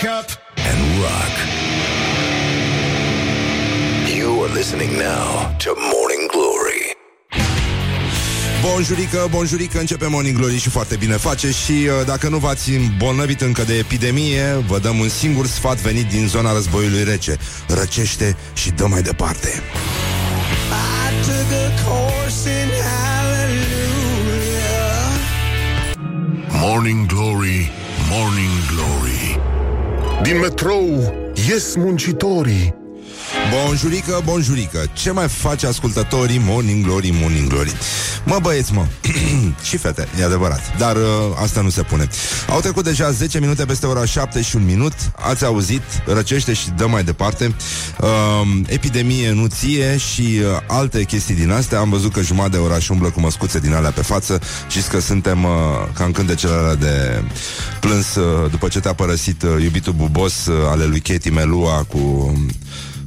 Wake up and rock. You are listening now to Morning Glory. Bonjurică, bonjurică, începe Morning Glory și foarte bine face și uh, dacă nu v-ați îmbolnăvit încă de epidemie, vă dăm un singur sfat venit din zona războiului rece. Răcește și dă mai departe. I took a course in hallelujah. Morning Glory, Morning Glory. Din metrou ies muncitorii. Bonjurică, bonjurică. Ce mai face ascultătorii? Morning Glory, Morning Glory. Mă băieți, mă. Și fete, e adevărat. Dar uh, asta nu se pune. Au trecut deja 10 minute peste ora 7 și un minut. Ați auzit, răcește și dă mai departe. Uh, Epidemie nu ție Și uh, alte chestii din astea. Am văzut că jumătate de oraș umblă cu măscuțe din alea pe față. Și că suntem uh, ca în cântecele alea de plâns uh, După ce te-a părăsit uh, iubitul bubos uh, Ale lui Katie Melua cu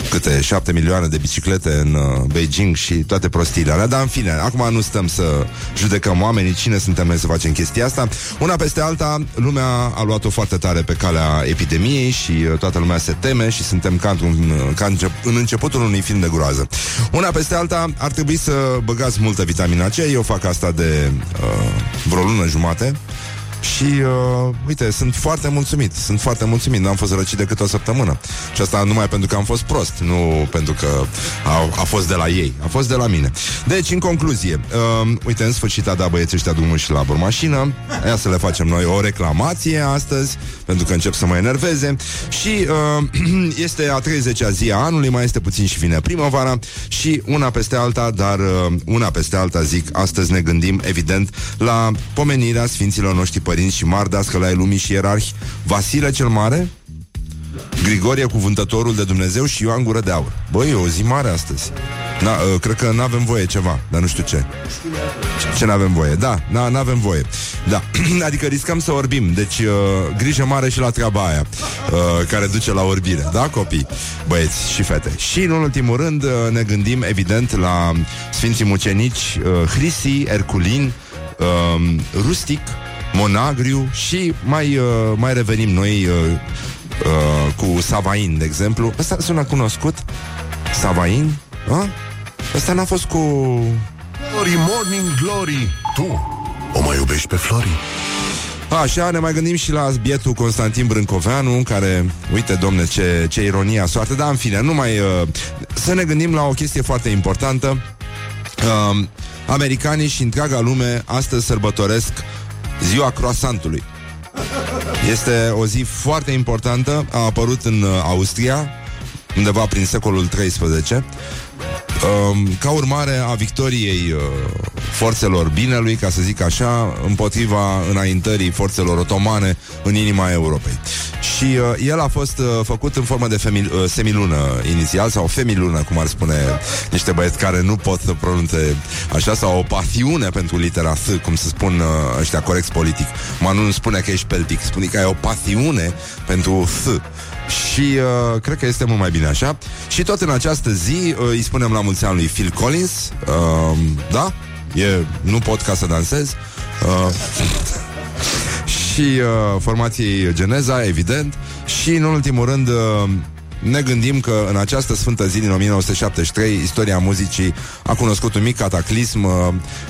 câte șapte milioane de biciclete în uh, Beijing și toate prostiile alea, dar în fine, acum nu stăm să judecăm oamenii, cine suntem noi să facem chestia asta. Una peste alta, lumea a luat-o foarte tare pe calea epidemiei și uh, toată lumea se teme și suntem ca, într-un, uh, ca încep, în începutul unui film de groază. Una peste alta, ar trebui să băgați multă vitamina C, eu fac asta de uh, vreo lună jumate. Și, uh, uite, sunt foarte mulțumit Sunt foarte mulțumit, n-am fost răcit decât o săptămână. Și asta numai pentru că am fost prost Nu pentru că a, a fost de la ei A fost de la mine. Deci, în concluzie uh, Uite, în sfârșit a dat băieții ăștia drumul și la mașină Aia să le facem noi o reclamație astăzi Pentru că încep să mă enerveze. Și uh, este a 30-a zi a anului Mai este puțin și vine primăvara. Și una peste alta, dar uh, una peste alta zic Astăzi ne gândim, evident, la pomenirea Sfinților noștri părinți și mari dascăle ai lumii și ierarhi, Vasile cel Mare, Grigorie Cuvântătorul de Dumnezeu și Ioan Gură de Aur. Băi, e o zi mare astăzi. Na, uh, cred că nu avem voie ceva, dar nu știu ce. Ce nu avem voie? Da, nu avem voie. Da, adică riscăm să orbim. Deci, uh, grijă mare și la treaba aia, uh, care duce la orbire. Da, copii, băieți și fete. Și, în ultimul rând, uh, ne gândim, evident, la Sfinții Mucenici, uh, Hrisi, Erculin, uh, Rustic, Monagriu și mai, uh, mai revenim noi uh, uh, cu Savain, de exemplu. Ăsta sună cunoscut? Savain? A? Ăsta n-a fost cu... Glory, Morning Glory. Tu o mai iubești pe Flori? Așa, ne mai gândim și la bietul Constantin Brâncoveanu, care, uite, domne, ce, ce ironie a soarte, dar în fine, nu mai... Uh, să ne gândim la o chestie foarte importantă. Uh, americanii și întreaga lume astăzi sărbătoresc ziua croasantului. Este o zi foarte importantă, a apărut în uh, Austria, undeva prin secolul XIII, um, ca urmare a victoriei uh, forțelor binelui, ca să zic așa, împotriva înaintării forțelor otomane în inima Europei. Și uh, el a fost uh, făcut în formă de femil, uh, semilună inițial, sau femilună, cum ar spune niște băieți care nu pot să pronunțe așa, sau o pasiune pentru litera S, cum se spun uh, ăștia corect politic. Manu nu spune că ești peltic, spune că ai o pasiune pentru S. Și uh, cred că este mult mai bine așa. Și tot în această zi uh, Îi spunem la mulți ani lui Phil Collins. Uh, Da? E, nu pot ca să dansez. Uh, Și uh, formației Geneza, evident. Și în ultimul rând uh, ne gândim că în această sfântă zi din 1973 istoria muzicii a cunoscut un mic cataclism uh,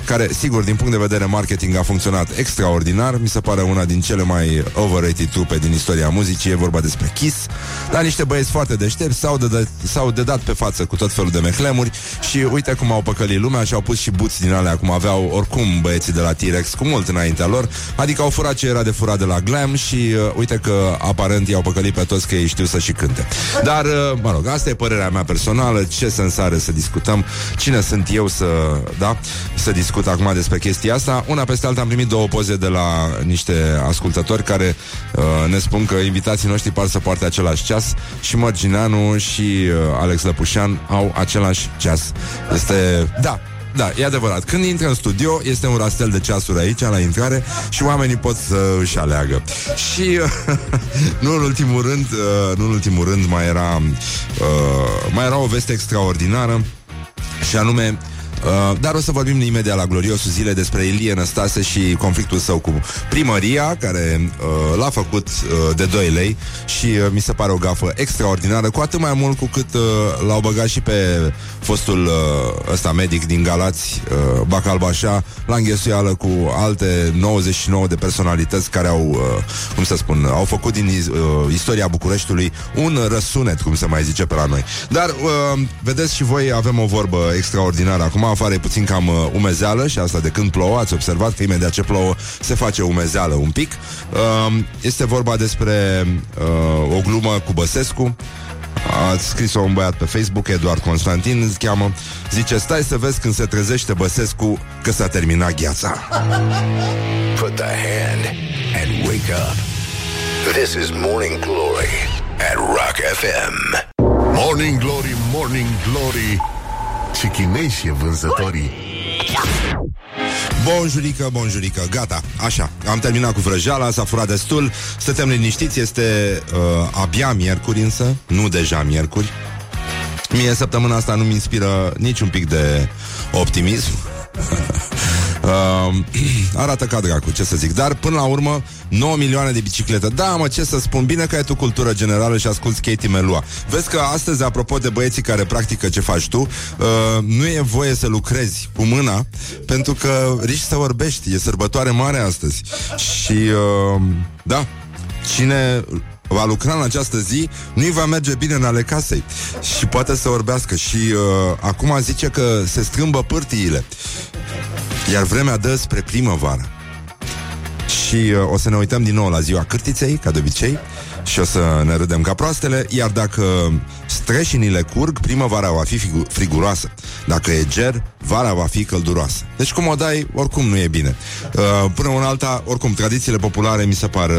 care, sigur, din punct de vedere marketing a funcționat extraordinar. Mi se pare una din cele mai overrated trupe din istoria muzicii. E vorba despre Kiss. Dar niște băieți foarte deștepți s-au, de, s-au dedat pe față cu tot felul de mehlemuri și uite cum au păcălit lumea și au pus și buți din alea cum aveau oricum băieții de la T-Rex cu mult înaintea lor. Adică au furat ce era de furat de la Glam și uh, uite că aparent i-au păcălit pe toți că ei știu să și cânte. Dar, uh, mă rog, asta e părerea mea personală. Ce sens are să discutăm? Cine sunt eu să, da, să discut acum despre chestia asta? Una peste alta am primit două poze de la niște ascultători care uh, ne spun că invitații noștri par să poarte același ceas și Mărgineanu și uh, Alex Lăpușan au același ceas. Este... Da, da, e adevărat. Când intră în studio, este un rastel de ceasuri aici, la intrare, și oamenii pot să își aleagă. Și, uh, nu în ultimul rând, uh, nu în ultimul rând, mai era, uh, mai era o veste extraordinară, și anume, Uh, dar o să vorbim imediat la gloriosul zile despre Ilie Năstase și conflictul său cu primăria, care uh, l-a făcut uh, de 2 lei și uh, mi se pare o gafă extraordinară, cu atât mai mult cu cât uh, l-au băgat și pe fostul uh, ăsta medic din Galați, uh, Bacalbașa, la înghesuială cu alte 99 de personalități care au, uh, cum să spun, au făcut din uh, istoria Bucureștiului un răsunet, cum se mai zice pe la noi. Dar, uh, vedeți și voi, avem o vorbă extraordinară acum, afară e puțin cam uh, umezeală și asta de când plouă, ați observat că imediat ce plouă se face umezeală un pic. Uh, este vorba despre uh, o glumă cu Băsescu, a scris-o un băiat pe Facebook, Eduard Constantin îți cheamă Zice, stai să vezi când se trezește Băsescu Că s-a terminat gheața Put the hand and wake up. This is Morning Glory at Rock FM. Morning Glory, Morning Glory. Ce chinezi e vânzătorii. Bonjurică, bonjurică, gata, așa. Am terminat cu vrăjeala, s-a furat destul. Stătem liniștiți, este uh, abia miercuri însă Nu deja miercuri. Mie săptămâna asta nu-mi inspiră niciun pic de optimism Uh, arată ca dracu, ce să zic. Dar până la urmă 9 milioane de biciclete Da, mă, ce să spun, bine că ai tu cultură generală Și asculti Katie Melua. Vezi că astăzi, apropo de băieții care practică ce faci tu uh, Nu e voie să lucrezi cu mâna Pentru că riști să vorbești. E sărbătoare mare astăzi. Și, uh, da Cine va lucra în această zi, nu-i va merge bine în ale casei. Și poate să vorbească. Și uh, acum zice că se strâmbă pârtiile. Iar vremea dă spre primăvară. Și uh, o să ne uităm din nou la ziua cârtiței, ca de obicei, și o să ne râdem ca proastele, iar dacă streșinile curg, primăvara va fi figu- friguroasă. Dacă e ger, vara va fi călduroasă. Deci cum o dai, oricum nu e bine. Uh, până una alta, oricum, tradițiile populare mi se par uh,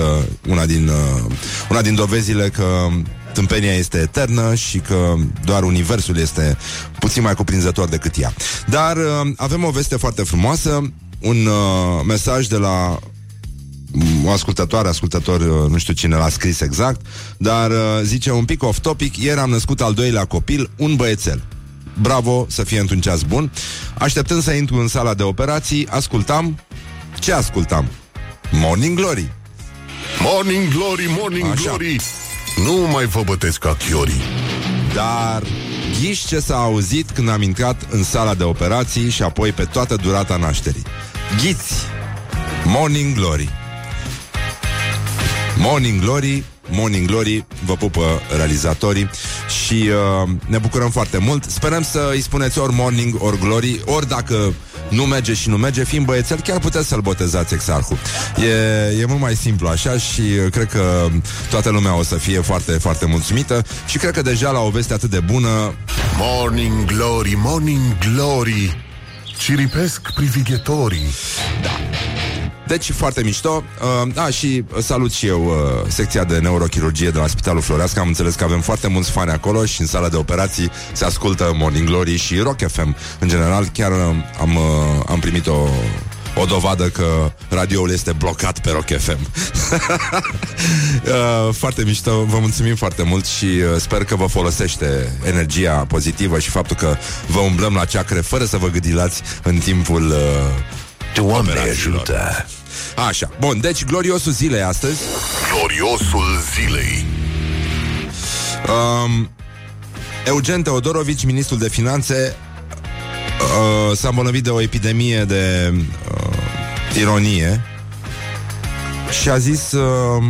una, din, uh, una din dovezile că tâmpenia este eternă și că doar universul este puțin mai cuprinzător decât ea. Dar uh, avem o veste foarte frumoasă, un uh, mesaj de la o ascultătoare, ascultător, uh, nu știu cine l-a scris exact, dar uh, zice un pic off-topic, ieri am născut al doilea copil, un băiețel. Bravo, să fie într-un ceas bun. Așteptând să intru în sala de operații, ascultam... Ce ascultam? Morning Glory. Morning Glory, Morning Așa. Glory. Nu mai vă bătesc ca chiorii. Dar ghiși ce s-a auzit când am intrat în sala de operații și apoi pe toată durata nașterii. Ghiți! Morning Glory. Morning Glory, Morning Glory, vă pupă realizatorii și uh, ne bucurăm foarte mult. Sperăm să îi spuneți ori Morning, ori Glory, ori dacă nu merge și nu merge, fiind băiețel, chiar puteți să-l botezați exarhul. E, e mult mai simplu așa și uh, cred că toată lumea o să fie foarte, foarte mulțumită și cred că deja la o veste atât de bună Morning Glory, Morning Glory. Ciripesc privighetorii. Deci foarte mișto. Uh, A, și salut și eu uh, Secția de neurochirurgie de la Spitalul Floreasca Am înțeles că avem foarte mulți fani acolo Și în sala de operații se ascultă Morning Glory și Rock FM În general chiar uh, am, uh, am primit o o dovadă că radioul este blocat pe Rock FM. uh, foarte mișto, vă mulțumim foarte mult și uh, sper că vă folosește energia pozitivă și faptul că vă umblăm la ceacre fără să vă gâdilați în timpul uh, Doamne operațiilor. ajută! Așa, bun, deci gloriosul zilei astăzi Gloriosul zilei. um, Eugen Teodorovici, ministrul de finanțe uh, S-a îmbolnăvit de o epidemie de uh, ironie Și a zis uh,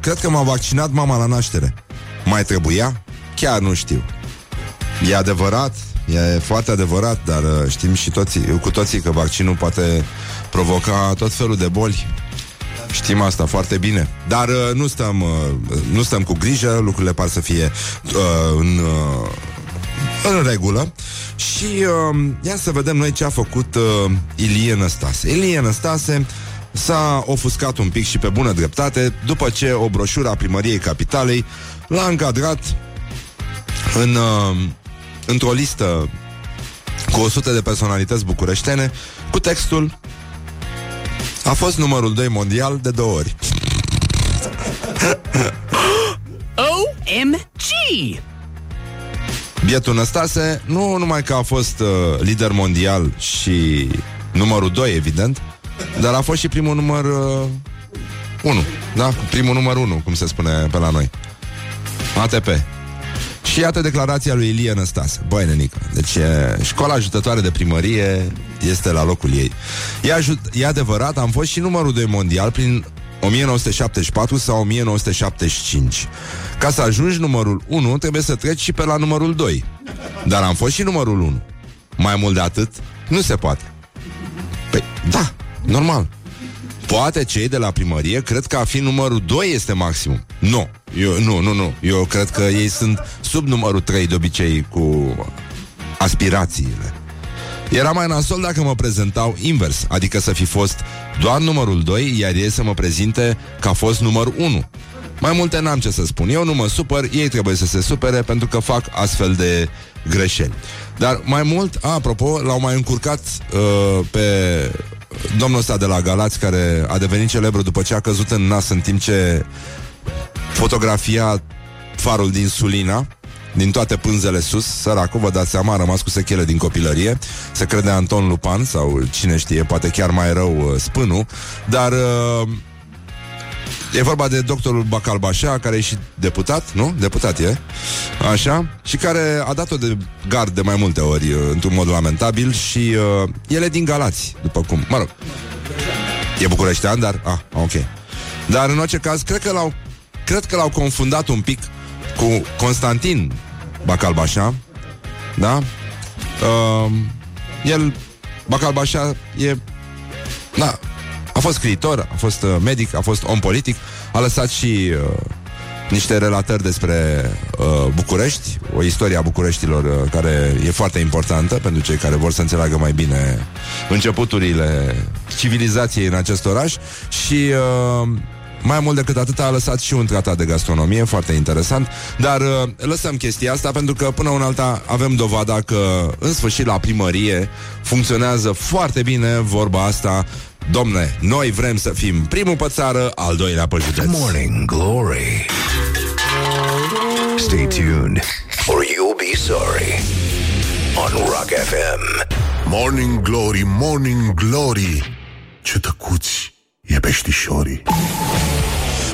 Cred că m-a vaccinat mama la naștere Mai trebuia? Chiar nu știu E adevărat, e foarte adevărat Dar uh, știm și toții, cu toții că vaccinul poate provoca tot felul de boli Știm asta foarte bine. Dar uh, nu stăm uh, nu stăm cu grijă, lucrurile par să fie uh, în uh, în regulă. Și uh, ia să vedem noi ce a făcut uh, Ilie Năstase. Ilie Năstase s-a ofuscat un pic și pe bună dreptate după ce o broșură a primăriei capitalei l-a încadrat în, uh, într-o listă cu 100 de personalități bucureștene cu textul a fost numărul 2 mondial de două ori. OMG! Bietul Năstase, nu numai că a fost uh, lider mondial și numărul 2, evident, dar a fost și primul număr uh, 1, da? Primul număr 1, cum se spune pe la noi. ATP. Și iată declarația lui Ilie Năstase. Băi, nenică, deci e, școala ajutătoare de primărie este la locul ei. E, ajut, e adevărat, am fost și numărul 2 mondial prin 1974 sau 1975. Ca să ajungi numărul 1, trebuie să treci și pe la numărul 2. Dar am fost și numărul 1. Mai mult de atât, nu se poate. Păi, da, normal. Poate cei de la primărie cred că a fi numărul 2 este maximum. Nu, eu, nu, nu, nu. Eu cred că ei sunt sub numărul 3 de obicei cu aspirațiile. Era mai nasol dacă mă prezentau invers, adică să fi fost doar numărul 2, iar ei să mă prezinte ca fost numărul 1. Mai multe n-am ce să spun. Eu nu mă supăr, ei trebuie să se supere pentru că fac astfel de greșeli. Dar mai mult, a, apropo, l-au mai încurcat uh, pe domnul ăsta de la Galați care a devenit celebru după ce a căzut în nas în timp ce fotografia farul din Sulina din toate pânzele sus, săracul, vă dați seama, a rămas cu sechele din copilărie, se crede Anton Lupan sau cine știe, poate chiar mai rău uh, spânul, dar uh, E vorba de doctorul Bacalbașa, care e și deputat, nu? Deputat e, așa, și care a dat-o de gard de mai multe ori, uh, într-un mod lamentabil, și uh, el e din Galați, după cum, mă rog. E bucureștean, dar, ah, ok. Dar în orice caz, cred că l-au, cred că l-au confundat un pic cu Constantin Bacalbașa, da? Uh, el, Bacalbașa, e, da, a fost scriitor, a fost uh, medic, a fost om politic, a lăsat și uh, niște relatări despre uh, București, o istorie a Bucureștilor uh, care e foarte importantă pentru cei care vor să înțeleagă mai bine începuturile civilizației în acest oraș și uh, mai mult decât atât a lăsat și un tratat de gastronomie foarte interesant, dar uh, lăsăm chestia asta pentru că până în alta avem dovada că în sfârșit la primărie funcționează foarte bine vorba asta Domne, noi vrem să fim primul pe țară, al doilea pe județ. Morning Glory. Stay tuned or you'll be sorry on Rock FM. Morning Glory, Morning Glory. Ce tăcuți e peștișorii.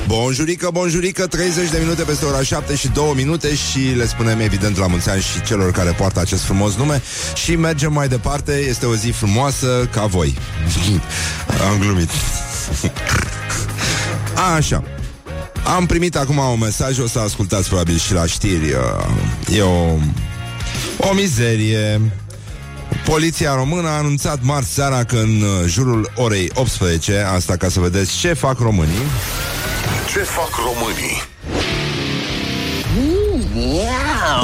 Bonjurică, bonjurică, 30 de minute peste ora 7 și 2 minute și le spunem evident la mulți ani și celor care poartă acest frumos nume și mergem mai departe, este o zi frumoasă ca voi. Am glumit. Așa. Am primit acum un mesaj, o să ascultați probabil și la știri. E o, o mizerie. Poliția română a anunțat marți seara că în jurul orei 18, asta ca să vedeți ce fac românii, Ce fac românii?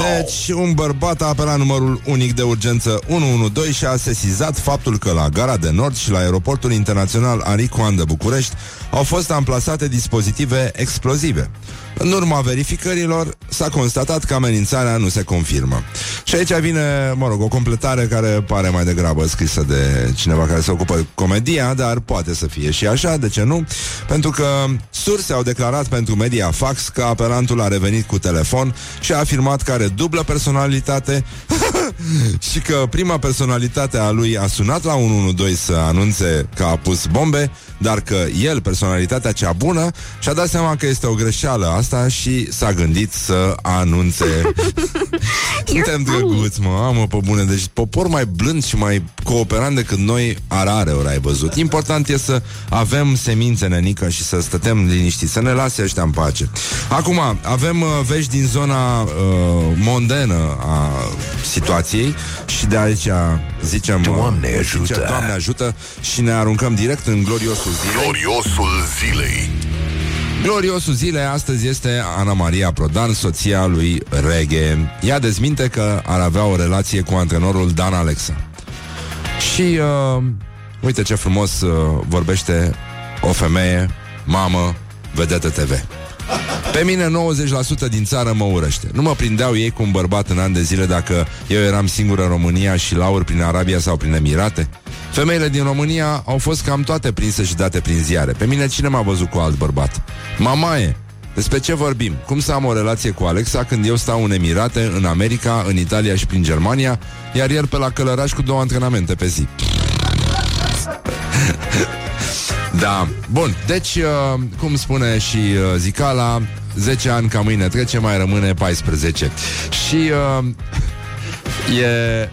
Deci, un bărbat a apelat numărul unic de urgență 112 și a sesizat faptul că la Gara de Nord și la aeroportul internațional Aricoan de București au fost amplasate dispozitive explozive. În urma verificărilor s-a constatat că amenințarea nu se confirmă. Și aici vine, mă rog, o completare care pare mai degrabă scrisă de cineva care se ocupă comedia, dar poate să fie și așa, de ce nu? Pentru că surse au declarat pentru media fax că apelantul a revenit cu telefon și a afirmat că are dublă personalitate și că prima personalitate a lui a sunat la 112 să anunțe că a pus bombe, dar că el, personalitatea cea bună, și-a dat seama că este o greșeală asta și s-a gândit să anunțe. Suntem drăguți, mă, amă pe bune. Deci popor mai blând și mai cooperant decât noi arare ori ai văzut. Important e să avem semințe, nenică, și să stătem liniștiți, să ne lase ăștia în pace. Acum, avem uh, vești din zona uh, mondenă a situației și de aici zicem... uh, Doamne sincer, ajută! Doamne ajută și ne aruncăm direct în gloriosul zilei. Gloriosul zilei. Gloriosul zilei astăzi este Ana Maria Prodan, soția lui Reghe. Ea dezminte că ar avea o relație cu antrenorul Dan Alexa. Și uh, uite ce frumos uh, vorbește o femeie, mamă, vedetă TV. Pe mine 90% din țară mă urăște. Nu mă prindeau ei cu un bărbat în ani de zile dacă eu eram singur în România și laur prin Arabia sau prin Emirate. Femeile din România au fost cam toate prinse și date prin ziare. Pe mine cine m-a văzut cu alt bărbat? Mamaie. Despre ce vorbim? Cum să am o relație cu Alexa când eu stau în Emirate, în America, în Italia și prin Germania, iar el pe la călăraș cu două antrenamente pe zi. da, bun, deci, uh, cum spune și uh, Zicala, 10 ani ca mâine trece, mai rămâne 14. Și uh, e...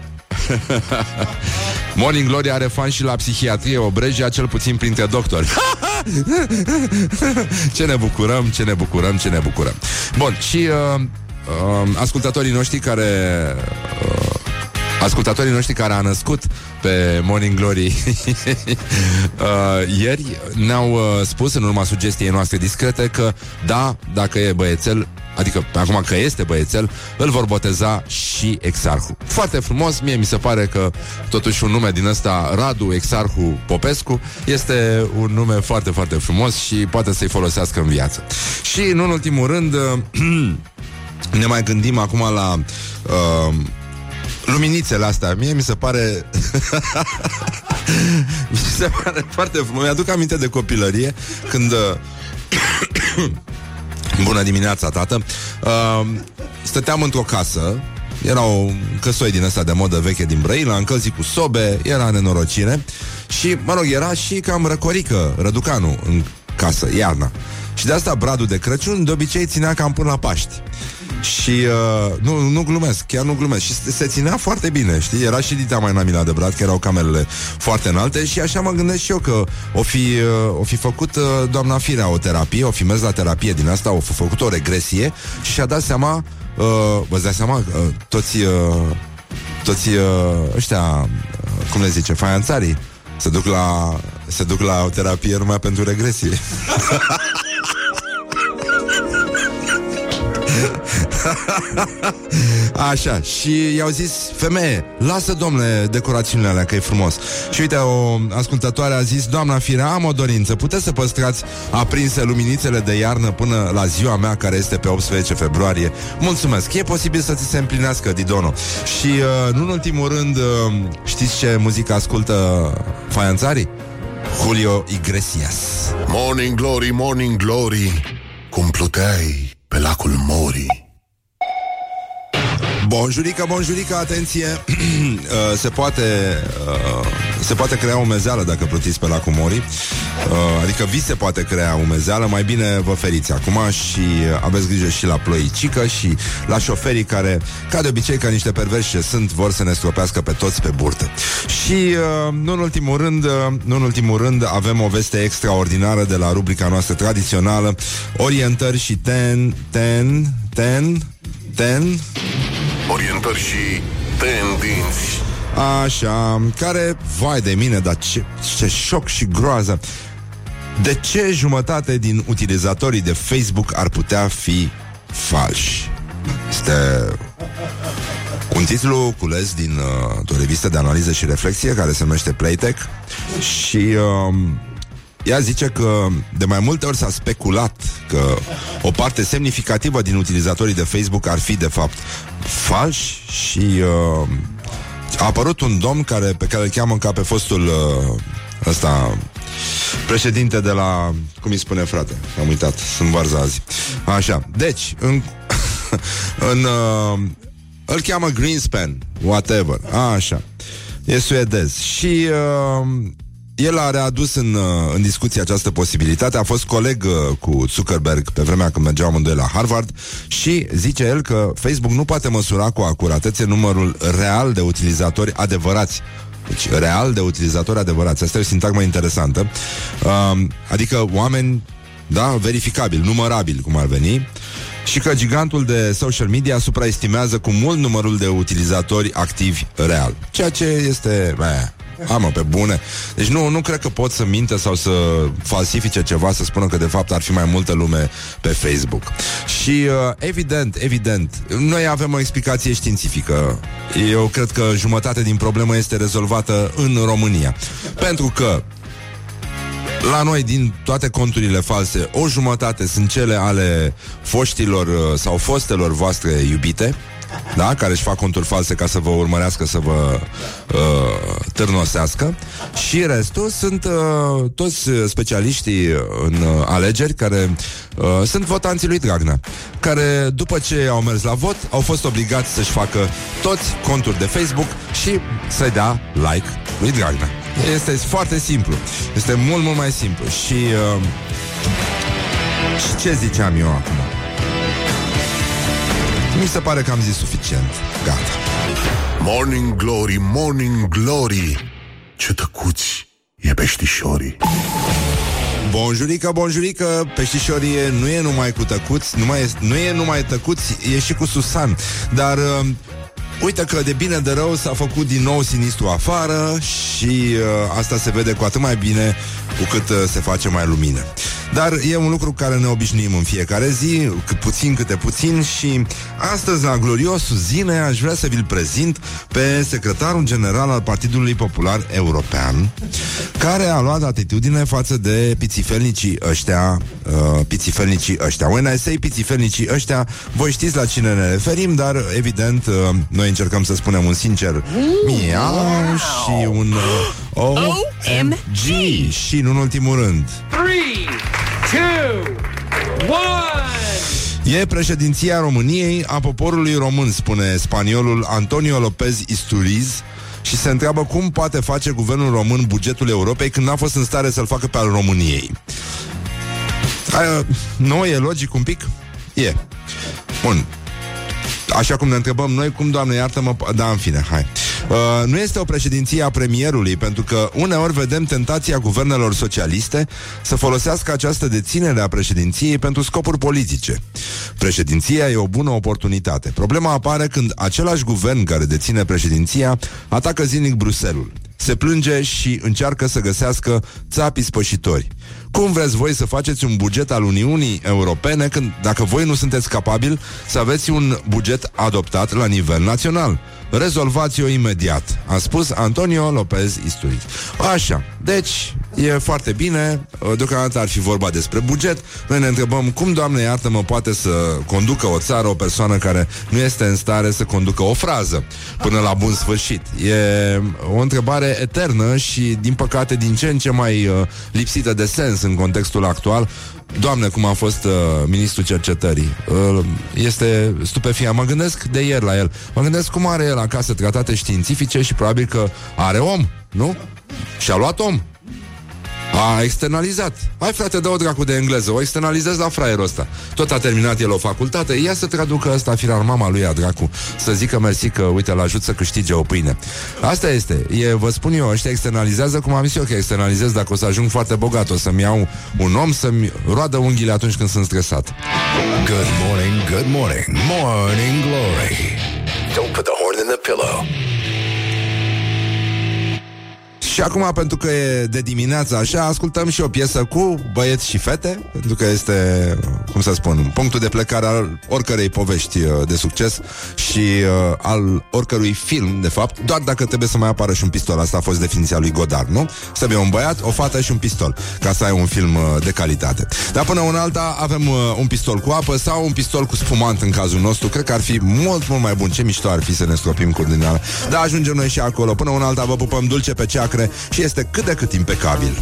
Morning Glory are fan și la psihiatrie Obreja, cel puțin printre doctori. ce ne bucurăm, ce ne bucurăm, ce ne bucurăm. Bun, și uh, uh, ascultătorii noștri care... Uh, ascultătorii noștri care a născut pe Morning Glory uh, ieri ne-au uh, spus în urma sugestiei noastre discrete că da, dacă e băiețel, adică acum că este băiețel, îl vor boteza și Exarhu. Foarte frumos, mie mi se pare că totuși un nume din ăsta, Radu Exarhu Popescu, este un nume foarte, foarte frumos și poate să-i folosească în viață. Și în ultimul rând, ne mai gândim acum la uh, luminițele astea. Mie mi se pare... mi se pare foarte frumos. Mi-aduc aminte de copilărie când... Uh, Bună dimineața, tată! Uh, stăteam într-o casă era o căsoi din asta de modă veche din Brăila, încălzit cu sobe, era nenorocire și, mă rog, era și cam răcorică, răducanul în casă, iarna. Și de asta bradul de Crăciun de obicei ținea cam până la Paști. Și uh, nu, nu glumesc, chiar nu glumesc Și se, se ținea foarte bine, știi? Era și dita mai namila de brad, că erau camerele foarte înalte Și așa mă gândesc și eu că o fi, uh, o fi făcut uh, doamna Firea o terapie O fi mers la terapie din asta, o fi făcut o regresie Și și-a dat seama uh, Vă dați seama, uh, toți uh, Toți uh, ăștia uh, Cum le zice, faianțarii se duc la, se duc la o terapie numai pentru regresie. Așa, și i-au zis Femeie, lasă domnule decorațiunile alea Că e frumos. Și uite, o ascultătoare a zis Doamna Firea, am o dorință. Puteți să păstrați aprinse luminițele de iarnă Până la ziua mea care este pe 18 februarie. Mulțumesc, e posibil să ți se împlinească, Didono. Și uh, nu în ultimul rând uh, Știți ce muzică ascultă faianțarii? Julio Iglesias. Morning Glory, Morning Glory Cum pluteai pe lacul Mori. Bonjurică, bonjurică, atenție. Uh, Se poate uh, Se poate crea umezeală dacă plutiți pe lacul Mori. Uh, Adică vi se poate crea umezeală Mai bine vă feriți acum Și aveți grijă și la ploicică Și la șoferii care, ca de obicei Ca niște perversi ce sunt, vor să ne stropească Pe toți pe burtă. Și uh, nu în ultimul rând uh, Nu în ultimul rând avem o veste extraordinară De la rubrica noastră tradițională. Orientări și ten Ten, ten, ten. Orientări și tendinți Așa, care, vai de mine, dar ce, ce șoc și groază De ce jumătate din utilizatorii de Facebook ar putea fi falși? Este un titlu cules din uh, o revistă de analiză și reflexie care se numește Playtech și uh, ea zice că de mai multe ori s-a speculat că o parte semnificativă din utilizatorii de Facebook ar fi de fapt falși și uh, a apărut un domn care, pe care îl cheamă ca pe fostul uh, ăsta președinte de la... Cum îi spune, frate? Am uitat, sunt varza azi. Așa, deci, în... în uh, îl cheamă Greenspan, whatever. Așa. E suedez. Și uh, el a readus în, uh, în discuție această posibilitate, a fost coleg uh, cu Zuckerberg pe vremea când mergeau amândoi la Harvard și zice el că Facebook nu poate măsura cu acuratețe numărul real de utilizatori adevărați deci, real de utilizatori adevărați. Asta e o sintagmă interesantă. Uh, adică oameni, da, verificabil, numărabil, cum ar veni, și că gigantul de social media supraestimează cu mult numărul de utilizatori activi real. Ceea ce este... Eh, Amă, pe bune. Deci nu, nu cred că pot să minte sau să falsifice ceva, să spună că de fapt ar fi mai multă lume pe Facebook. Și uh, evident, evident, noi avem o explicație științifică. Eu cred că jumătate din problemă este rezolvată în România. Pentru că la noi, din toate conturile false, o jumătate sunt cele ale foștilor uh, sau fostelor voastre iubite, da? care își fac conturi false ca să vă urmărească, să vă uh, târnosească și restul sunt uh, toți specialiștii în uh, alegeri care uh, sunt votanții lui Dragnea, care după ce au mers la vot au fost obligați să-și facă toți conturi de Facebook și să dea like lui Dragnea. Este foarte simplu. Este mult, mult mai simplu. Și, uh, și ce ziceam eu acum? Mi se pare că am zis suficient. Gata. Morning Glory, Morning Glory Ce tăcuți e peștișorii Bonjurică, bonjurică, peștișorie nu e numai cu tăcuți, nu, mai e, nu e numai tăcuți, e și cu Susan. Dar uh, Uite că de bine de rău s-a făcut din nou sinistru afară și uh, asta se vede cu atât mai bine cu cât uh, se face mai lumină. Dar e un lucru care ne obișnuim în fiecare zi, cât puțin câte puțin și astăzi la gloriosul zile aș vrea să vi-l prezint pe secretarul general al Partidului Popular European, care a luat atitudine față de pițifelnicii ăștia, uh, pițifelnicii ăștia. When I say pițifelnicii ăștia, voi știți la cine ne referim, dar evident uh, noi încercăm să spunem un sincer miau și un uh, OMG și în ultimul rând Three, two, one. E președinția României a poporului român, spune spaniolul Antonio López Isturiz și se întreabă cum poate face guvernul român bugetul Europei când n-a fost în stare să-l facă pe al României. Aia, nu e logic un pic? E. Bun. Așa cum ne întrebăm noi, cum, Doamne, iartă-mă... Da, în fine, hai. Uh, nu este o președinție a premierului, pentru că uneori vedem tentația guvernelor socialiste să folosească această deținere a președinției pentru scopuri politice. Președinția e o bună oportunitate. Problema apare când același guvern care deține președinția atacă zilnic Bruselul se plânge și încearcă să găsească țapii spășitori. Cum vreți voi să faceți un buget al Uniunii Europene când, dacă voi nu sunteți capabili să aveți un buget adoptat la nivel național? Rezolvați-o imediat, a spus Antonio Lopez Isturiz. Așa, deci e foarte bine, deocamdată ar fi vorba despre buget. Noi ne întrebăm cum, Doamne iartă-mă, poate să conducă o țară o persoană care nu este în stare să conducă o frază până la bun sfârșit. E o întrebare eternă și, din păcate, din ce în ce mai uh, lipsită de sens în contextul actual, Doamne, cum a fost uh, ministrul cercetării. Uh, este stupefiat. Mă gândesc de ieri la el. Mă gândesc cum are el acasă tratate științifice și probabil că are om, nu? Și a luat om. A externalizat. Hai frate, dă o dracu de engleză, o externalizez la fraierul ăsta. Tot a terminat el o facultate, ia să traducă ăsta firar mama lui a dracu. Să zică mersi că, uite, l ajut să câștige o pâine. Asta este. E, vă spun eu, ăștia externalizează cum am zis eu că externalizez dacă o să ajung foarte bogat. O să-mi iau un om să-mi roadă unghiile atunci când sunt stresat. Good morning, good morning, Morning Glory Don't put the horn in the pillow Și acum, pentru că e de dimineață așa, ascultăm și o piesă cu băieți și fete, pentru că este, cum să spun, punctul de plecare al oricărei povești uh, de succes și uh, al oricărui film, de fapt, doar dacă trebuie să mai apară și un pistol. Asta a fost definiția lui Godard, nu? Să fie un băiat, o fată și un pistol, ca să ai un film uh, de calitate. Dar până în alta avem uh, un pistol cu apă sau un pistol cu spumant în cazul nostru. Cred că ar fi mult, mult mai bun. Ce mișto ar fi să ne stropim cu din alea. Dar ajungem noi și acolo. Până în alta vă pupăm dulce pe ceacre și este cât de cât impecabil.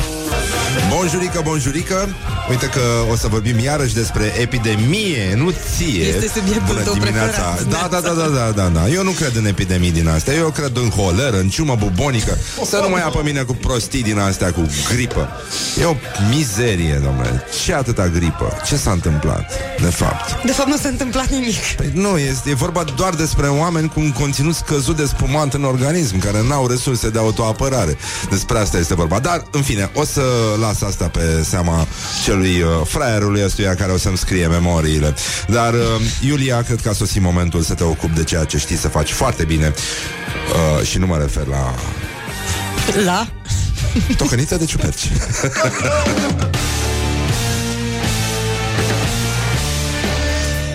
Bonjurică, bonjurică Uite că o să vorbim iarăși despre epidemie, nu ție Este subiectul Bună tău dimineața preferat. da, da, da, da, da, da, da Eu nu cred în epidemii din astea Eu cred în holeră, în ciumă bubonică Să nu mai ia pe mine cu prostii din astea Cu gripă E o mizerie, domnule Ce atâta gripă? Ce s-a întâmplat, de fapt? De fapt nu s-a întâmplat nimic. Păi nu, este, e vorba doar despre oameni cu un conținut scăzut de spumant în organism, care n-au resurse de autoapărare. Despre asta este vorba. Dar, în fine, o să las asta pe seama celui uh, fraierului ăstuia care o să-mi scrie memoriile. Dar, uh, Iulia, cred că a sosit momentul să te ocupi de ceea ce știi să faci foarte bine. Uh, și nu mă refer la La? tocăniță de ciuperci.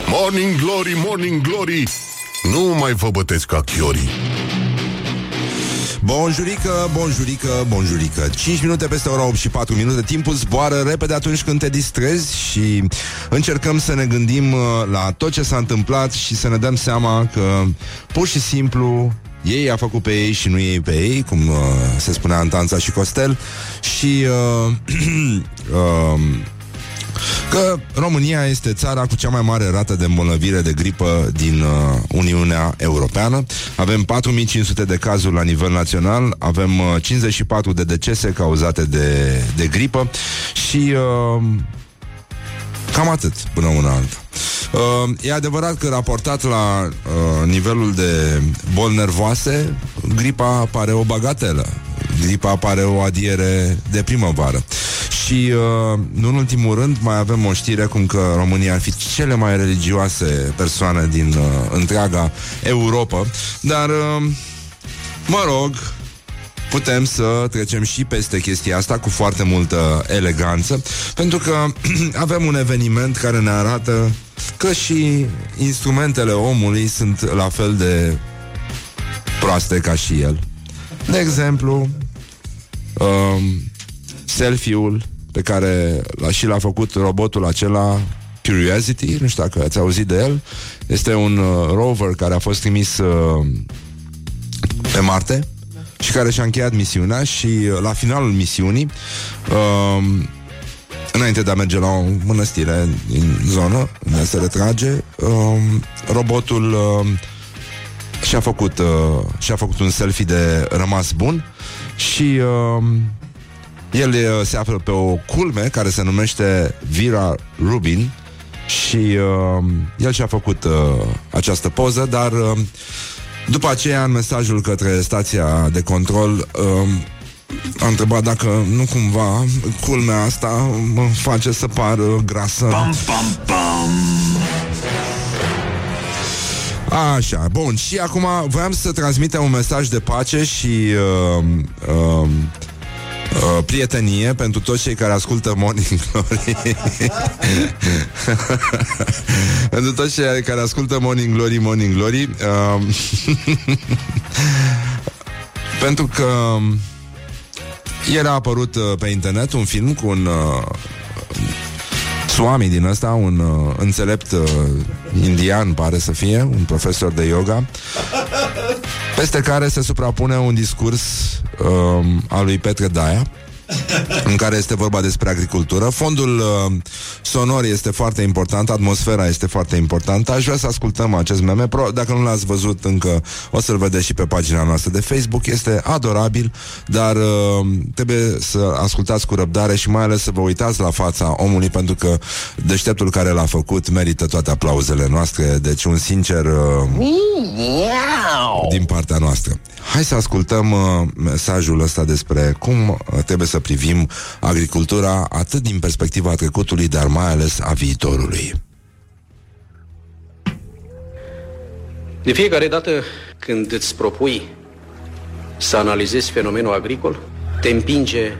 Morning Glory, Morning Glory Nu mai vă bătesc ca chiorii Bonjurică, bonjurică, bonjurică. 5 minute peste ora 8 și 4 minute. Timpul zboară repede atunci când te distrezi Și încercăm să ne gândim uh, La tot ce s-a întâmplat Și să ne dăm seama că Pur și simplu ei a făcut pe ei și nu ei pe ei, cum uh, se spunea în Tanța și Costel, și uh, uh, că România este țara cu cea mai mare rată de îmbolnăvire de gripă din uh, Uniunea Europeană. Avem 4500 de cazuri la nivel național, avem uh, 54 de decese cauzate de, de gripă și uh, cam atât până una alta. Uh, e adevărat că raportat la uh, nivelul de boli nervoase, gripa pare o bagatelă. Gripa pare o adiere de primăvară. Și, uh, nu în ultimul rând, mai avem o știre cum că România ar fi cele mai religioase persoane din uh, întreaga Europa. Dar, uh, mă rog, putem să trecem și peste chestia asta cu foarte multă eleganță, pentru că avem un eveniment care ne arată că și instrumentele omului sunt la fel de proaste ca și el. De exemplu, um, selfie-ul pe care l-a, și l-a făcut robotul acela Curiosity, nu știu dacă ați auzit de el, este un uh, rover care a fost trimis uh, pe Marte și care și-a încheiat misiunea și uh, la finalul misiunii uh, înainte de a merge la o mănăstire din zonă unde se retrage uh, robotul uh, și-a făcut, uh, și-a făcut un selfie de rămas bun și uh, el uh, se află pe o culme care se numește Vira Rubin și uh, el și-a făcut uh, această poză, dar uh, după aceea, în mesajul către stația de control, uh, a întrebat dacă nu cumva culmea asta mă face să par uh, grasă. Pam, pam, pam. Așa, bun. Și acum voiam să transmitem un mesaj de pace și uh, uh, uh, prietenie pentru toți cei care ascultă Morning Glory. pentru toți cei care ascultă Morning Glory, Morning Glory. Uh, pentru că ieri a apărut uh, pe internet un film cu un uh, Swami din ăsta, un uh, înțelept uh, indian, pare să fie, un profesor de yoga, peste care se suprapune un discurs uh, al lui Petre Daia, în care este vorba despre agricultură. Fondul uh, sonor este foarte important, atmosfera este foarte importantă. Aș vrea să ascultăm acest meme. Pro, dacă nu l-ați văzut încă, o să-l vedeți și pe pagina noastră de Facebook. Este adorabil, dar uh, trebuie să ascultați cu răbdare și mai ales să vă uitați la fața omului, pentru că deșteptul care l-a făcut merită toate aplauzele noastre. Deci un sincer uh, din partea noastră. Hai să ascultăm uh, mesajul ăsta despre cum uh, trebuie să privim agricultura atât din perspectiva trecutului, dar mai ales a viitorului. De fiecare dată când îți propui să analizezi fenomenul agricol, te împinge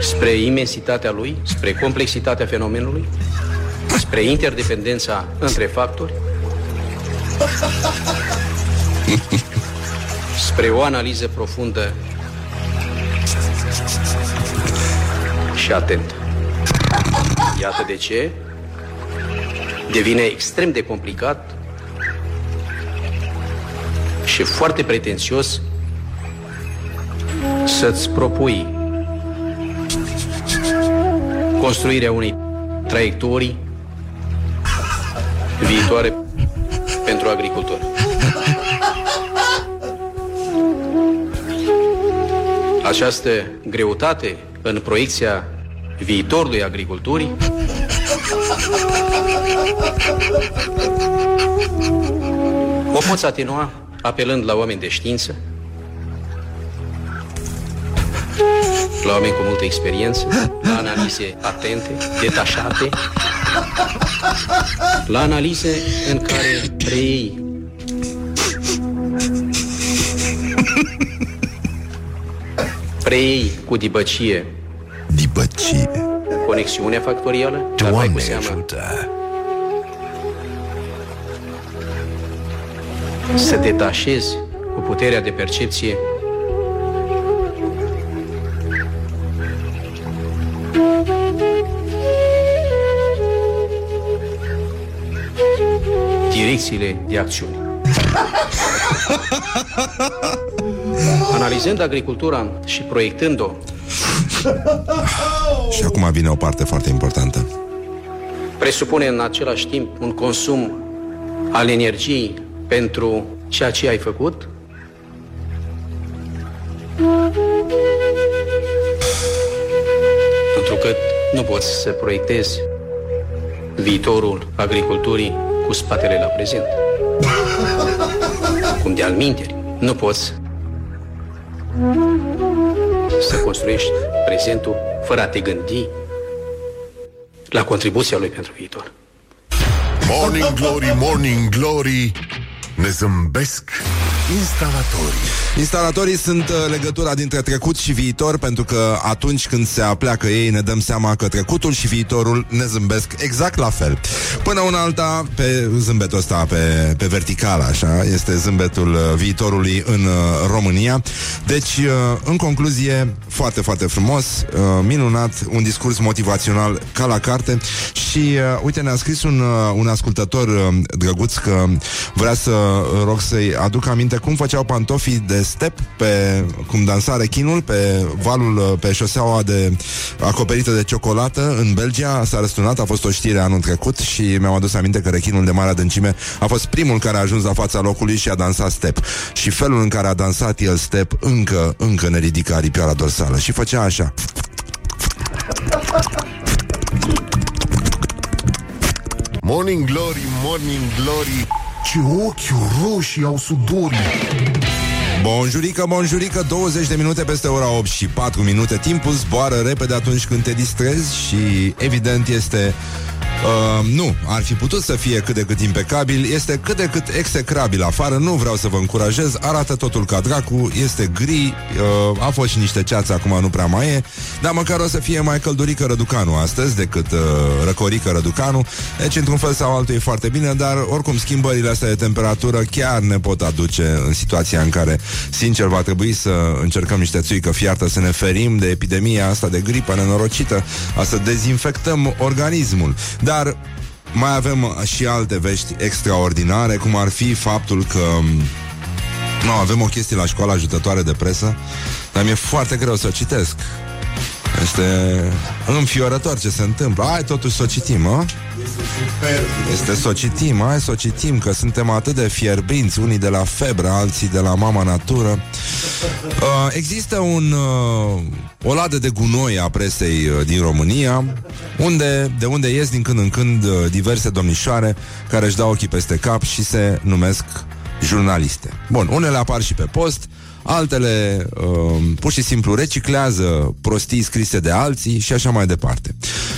spre imensitatea lui, spre complexitatea fenomenului, spre interdependența între factori, spre o analiză profundă și atentă. Iată de ce devine extrem de complicat și foarte pretențios să-ți propui construirea unei traiectorii viitoare pentru agricultori. Această greutate în proiecția viitorului agriculturii. O poți atenua apelând la oameni de știință, la oameni cu multă experiență, la analize atente, detașate, la analize în care preiei preiei cu dibăcie libăcie. Conexiune factorială? Doamne ajută! Să detașezi cu puterea de percepție direcțiile de acțiune. Analizând agricultura și proiectând-o Și acum vine o parte foarte importantă. presupune în același timp un consum al energiei pentru ceea ce ai făcut, pentru că nu poți să proiectezi viitorul agriculturii cu spatele la prezent. Cum de alminteri, nu poți să construiești prezentul fără a te gândi la contribuția lui pentru viitor. Morning Glory, Morning Glory Ne zâmbesc instalatorii Instalatorii sunt uh, legătura dintre trecut și viitor pentru că atunci când se apleacă ei ne dăm seama că trecutul și viitorul ne zâmbesc exact la fel. Până una alta, pe zâmbetul ăsta, pe, pe vertical, așa, este zâmbetul uh, viitorului în uh, România. Deci, uh, în concluzie, foarte, foarte frumos, uh, minunat, un discurs motivațional ca la carte și, uh, uite, ne-a scris un, uh, un ascultător uh, drăguț că vrea să uh, rog să-i aduc aminte cum făceau pantofii de step pe cum dansa rechinul pe valul uh, pe șoseaua de acoperită de ciocolată în Belgia. S-a răsturnat, a fost o știre anul trecut și mi-am adus aminte că rechinul de mare adâncime a fost primul care a ajuns la fața locului și a dansat step. Și felul în care a dansat el step încă, încă ne ridică aripioara dorsală. Și făcea așa. Morning Glory, Morning Glory Ce ochi roșii au sudorii. Bonjurică, bonjurică, 20 de minute peste ora 8 și 4 minute. Timpul zboară repede atunci când te distrezi Și evident este Uh, nu, ar fi putut să fie cât de cât impecabil Este cât de cât execrabil afară Nu vreau să vă încurajez Arată totul ca dracu Este gri uh, A fost și niște ceață Acum nu prea mai e Dar măcar o să fie mai căldurică Răducanu astăzi Decât uh, răcorică Răducanu Deci într-un fel sau altul e foarte bine Dar oricum schimbările astea de temperatură Chiar ne pot aduce în situația în care Sincer va trebui să încercăm niște țuică fiartă Să ne ferim de epidemia asta de gripă nenorocită A să dezinfectăm organismul dar mai avem și alte vești extraordinare, cum ar fi faptul că nu, avem o chestie la școala ajutătoare de presă, dar mi-e foarte greu să o citesc. Este înfiorător ce se întâmplă. Hai totuși să o citim, mă? Este să o citim, hai să o citim Că suntem atât de fierbinți Unii de la febră, alții de la mama natură. Uh, Există un uh, O ladă de gunoi a presei uh, din România unde, De unde ies din când în când uh, Diverse domnișoare Care își dau ochii peste cap și se numesc Jurnaliste. Bun, unele apar și pe post Altele uh, pur și simplu reciclează prostii scrise de alții și așa mai departe.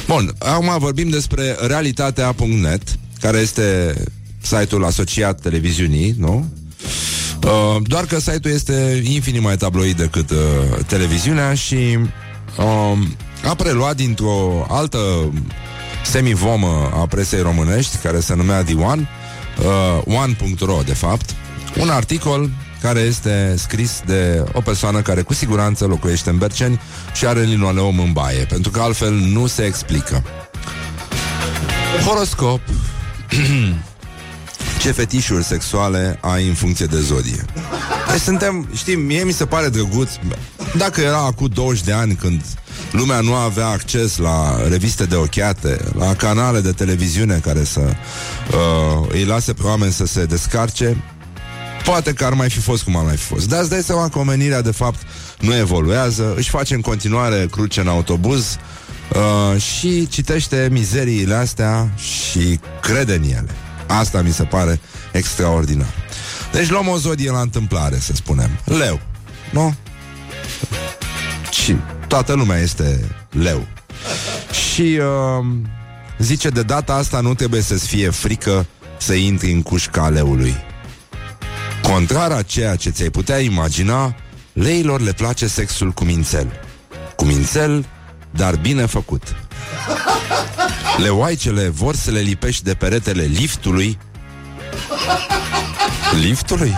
Bun, acum vorbim despre realitatea.net, care este site-ul asociat televiziunii, nu? Uh, doar că site-ul este infinit mai tabloid decât uh, televiziunea și uh, a preluat dintr-o altă semivomă a presei românești, care se numea The One, uh, one.ro de fapt, un articol care este scris de o persoană care cu siguranță locuiește în Berceni și are linoleum în baie, pentru că altfel nu se explică. Horoscop ce fetișuri sexuale ai în funcție de zodie. Deci suntem, știi, mie mi se pare drăguț Dacă era acum 20 de ani când lumea nu avea acces la reviste de ochiate, la canale de televiziune care să uh, îi lase pe oameni să se descarce, poate că ar mai fi fost cum ar mai fi fost. Dar îți dai seama că omenirea, de fapt, nu evoluează, își face în continuare cruce în autobuz uh, și citește mizeriile astea și crede în ele. Asta mi se pare extraordinar. Deci luăm o zodie la întâmplare, să spunem. Leu. Nu? Și toată lumea este leu. Și uh, zice, de data asta nu trebuie să-ți fie frică să intri în cușca leului. Contrar a ceea ce ți-ai putea imagina, leilor le place sexul cu mințel. Cu mințel, dar bine făcut. Leoaicele vor să le lipești de peretele liftului Liftului?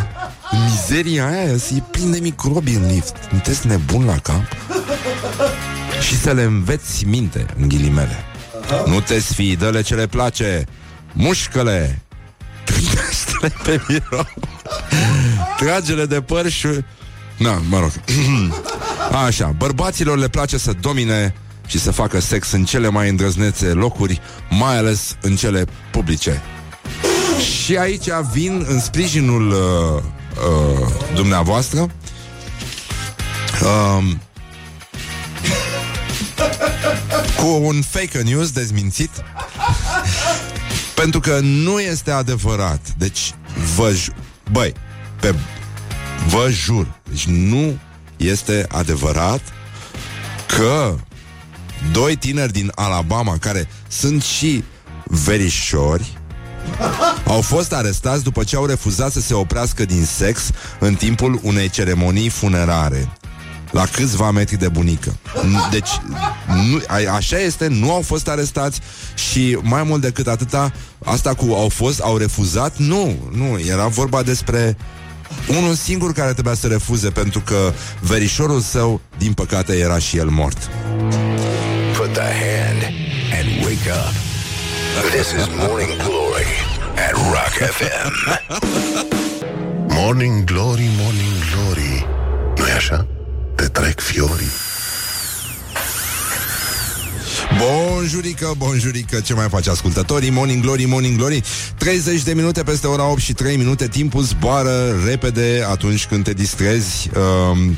Mizeria aia e plin de microbi în lift Nu te nebun la cap? Și să le înveți minte, în ghilimele Nu te sfii, dă-le ce le place Mușcă-le Gândește-le pe birou Tragele de păr și... Na, mă rog. Așa, bărbaților le place să domine și să facă sex în cele mai îndrăznețe locuri, mai ales în cele publice. Și aici vin în sprijinul uh, uh, dumneavoastră um, cu un fake news dezmințit pentru că nu este adevărat. Deci, vă ju- băi, pe vă jur, deci nu este adevărat că doi tineri din Alabama care sunt și verișori au fost arestați după ce au refuzat să se oprească din sex în timpul unei ceremonii funerare la câțiva metri de bunică. Deci, nu, a, așa este, nu au fost arestați și mai mult decât atâta, asta cu au fost, au refuzat, nu, nu, era vorba despre unul singur care trebuia să refuze pentru că verișorul său, din păcate, era și el mort. Put the hand and wake up. This is Morning Glory at Rock FM. Morning Glory, Morning Glory. Nu e așa? Te trec fiorii. Bonjurică, bonjurică, ce mai face ascultătorii? Morning Glory, Morning Glory 30 de minute peste ora 8 și 3 minute Timpul zboară repede atunci când te distrezi um,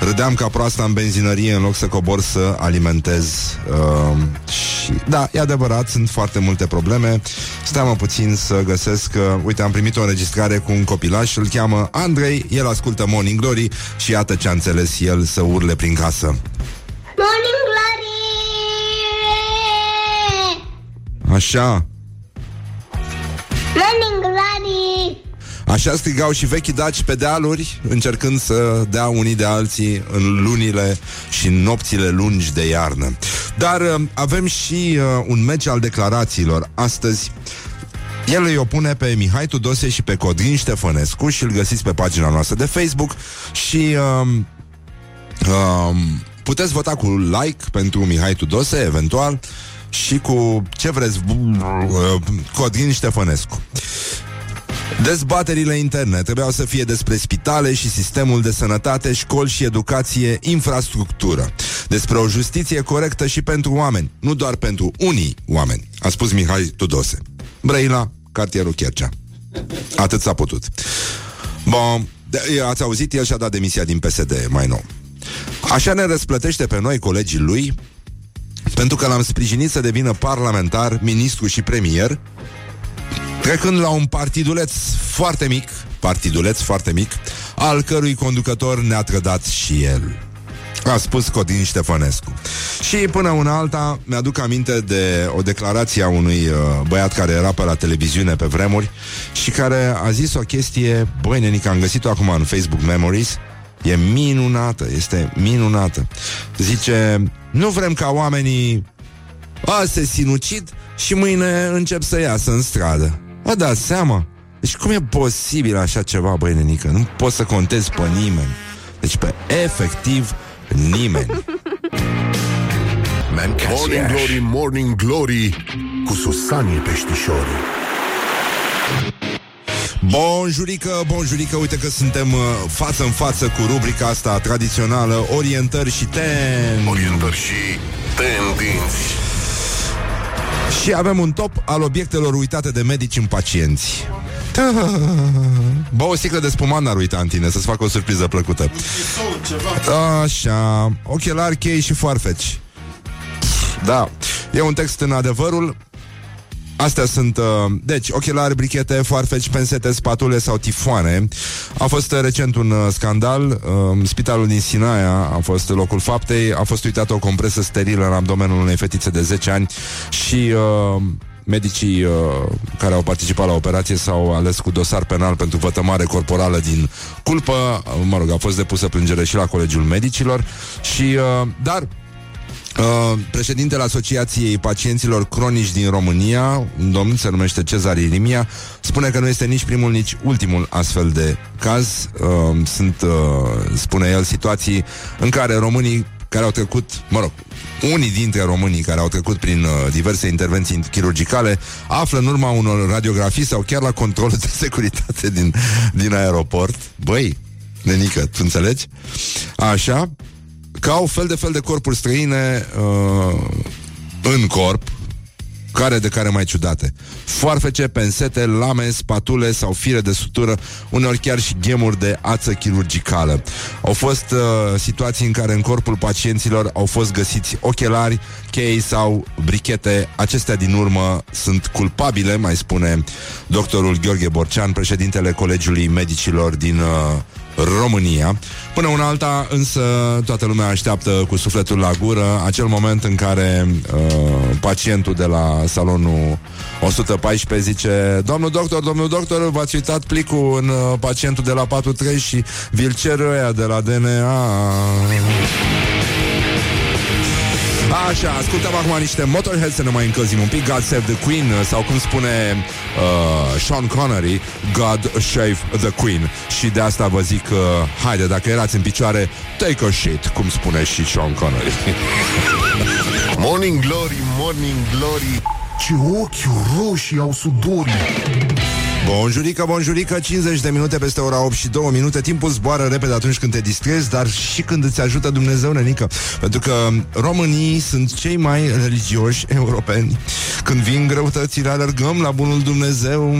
Râdeam ca proasta în benzinărie în loc să cobor să alimentez um, Și da, e adevărat, sunt foarte multe probleme. Steamă puțin să găsesc că, Uite, am primit o înregistrare cu un copilaș Îl cheamă Andrei, el ascultă Morning Glory Și iată ce a înțeles el să urle prin casă. Morning Glory! Așa, Așa strigau și vechi daci pe dealuri, încercând să dea unii de alții în lunile și în nopțile lungi de iarnă. Dar uh, avem și uh, un meci al declarațiilor astăzi. El îi opune pe Mihai Tudose și pe Codrin Ștefănescu și îl găsiți pe pagina noastră de Facebook și um, um, puteți vota cu like pentru Mihai Tudose, eventual, și cu ce vreți, uh, Codrin Ștefănescu. Dezbaterile interne trebuiau să fie despre spitale și sistemul de sănătate, școli și educație, infrastructură. Despre o justiție corectă și pentru oameni, nu doar pentru unii oameni, a spus Mihai Tudose. Brăila, cartierul Chercea. Atât s-a putut. Bun, de- ați auzit, el și-a dat demisia din PSD mai nou. Așa ne răsplătește pe noi colegii lui pentru că l-am sprijinit să devină parlamentar, ministru și premier, trecând la un partiduleț foarte mic, partiduleț foarte mic, al cărui conducător ne-a trădat și el. A spus Codin Ștefănescu. Și până una alta mi-aduc aminte de o declarație a unui uh, băiat care era pe la televiziune pe vremuri și care a zis o chestie, băi nenic, am găsit-o acum în Facebook Memories, e minunată, este minunată. Zice, nu vrem ca oamenii a, se sinucid și mâine încep să iasă în stradă. Vă dați seama? Deci cum e posibil așa ceva, băi, nenică? Nu poți să contezi pe nimeni. Deci pe efectiv nimeni. Morning Glory, Morning Glory cu Susanii Peștișorii. Bonjurică, bonjurică, uite că suntem uh, față în față cu rubrica asta tradițională Orientări și ten. Orientări și tendinți. Și avem un top al obiectelor uitate de medici în pacienți. Bă, o sticlă de spumant n-ar uita în tine Să-ți facă o surpriză plăcută. Așa Ochelari, chei și foarfeci. Da E un text în adevărul Astea sunt, uh, deci, ochelari, brichete, foarfeci, pensete, spatule sau tifoane. A fost uh, recent un uh, scandal. Uh, spitalul din Sinaia a fost locul faptei. A fost uitată o compresă sterilă în abdomenul unei fetițe de 10 ani și... Uh, Medicii uh, care au participat la operație s-au ales cu dosar penal pentru vătămare corporală din culpă. Uh, Mă rog, a fost depusă plângere și la Colegiul Medicilor. Și, uh, dar Uh, președintele Asociației Pacienților Cronici din România, un domn se numește Cezar Irimia, spune că nu este nici primul, nici ultimul astfel de caz. Uh, sunt, uh, spune el, situații în care românii care au trecut, mă rog, unii dintre românii care au trecut prin uh, diverse intervenții chirurgicale află în urma unor radiografii sau chiar la controlul de securitate din, din aeroport. Băi, nenică, tu înțelegi? Așa, că au fel de fel de corpuri străine uh, în corp, care de care mai ciudate. Foarfece, pensete, lame, spatule sau fire de sutură, uneori chiar și gemuri de ață chirurgicală. Au fost uh, situații în care în corpul pacienților au fost găsiți ochelari, chei sau brichete. Acestea din urmă sunt culpabile, mai spune doctorul Gheorghe Borcean, președintele Colegiului Medicilor din uh, România. Până una alta, însă, toată lumea așteaptă cu sufletul la gură acel moment în care uh, pacientul de la salonul 114 zice Domnul doctor, domnul doctor, v-ați uitat plicul în uh, pacientul de la 43 și vi-l cer ăia de la DNA. Așa, ascultăm acum niște Motorhead să ne mai încălzim un pic. God Save the Queen Sau cum spune uh, Sean Connery God Save the Queen. Și de asta vă zic uh, Haide, dacă erați în picioare Take a shit, cum spune și Sean Connery. Morning Glory, Morning Glory. Ce ochi roșii au sudorii Bonjurică, bonjurică, 50 de minute peste ora 8 și 2 minute. Timpul zboară repede atunci când te distrezi Dar și când îți ajută Dumnezeu, nenică. Pentru că românii sunt cei mai religioși europeni. Când vin greutățile, alergăm la bunul Dumnezeu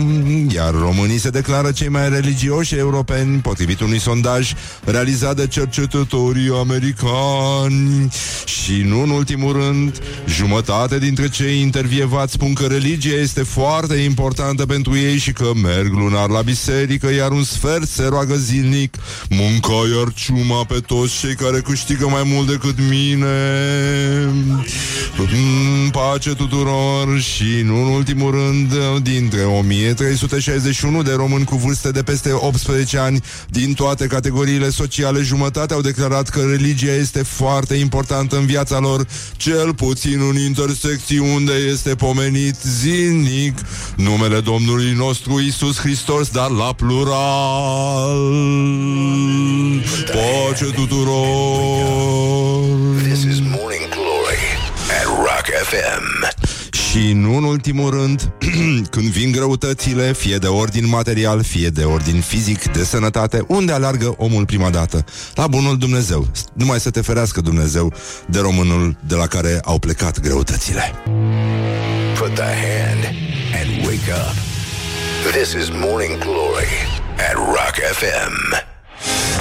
Iar românii se declară cei mai religioși europeni Potrivit unui sondaj realizat de cercetătorii americani. Și nu în ultimul rând Jumătate dintre cei intervievați spun că religia este foarte importantă pentru ei și că merg lunar la biserică, iar un sfert se roagă zilnic. Munca iar ciuma pe toți cei care câștigă mai mult decât mine. Mm, Pace tuturor și, nu în ultimul rând, dintre 1361 de români cu vârste de peste 18 ani din toate categoriile sociale, jumătate au declarat că religia este foarte importantă în viața lor, cel puțin în intersecții unde este pomenit zilnic numele Domnului nostru Isus Hristos, dar la plural. Pace tuturor! This is Morning Glory at Rock FM Și nu în ultimul rând, când vin greutățile, fie de ordin material, fie de ordin fizic, de sănătate, unde alargă omul prima dată? La bunul Dumnezeu. Numai să te ferească Dumnezeu de românul de la care au plecat greutățile. Put the hand and wake up This is Morning Glory at Rock FM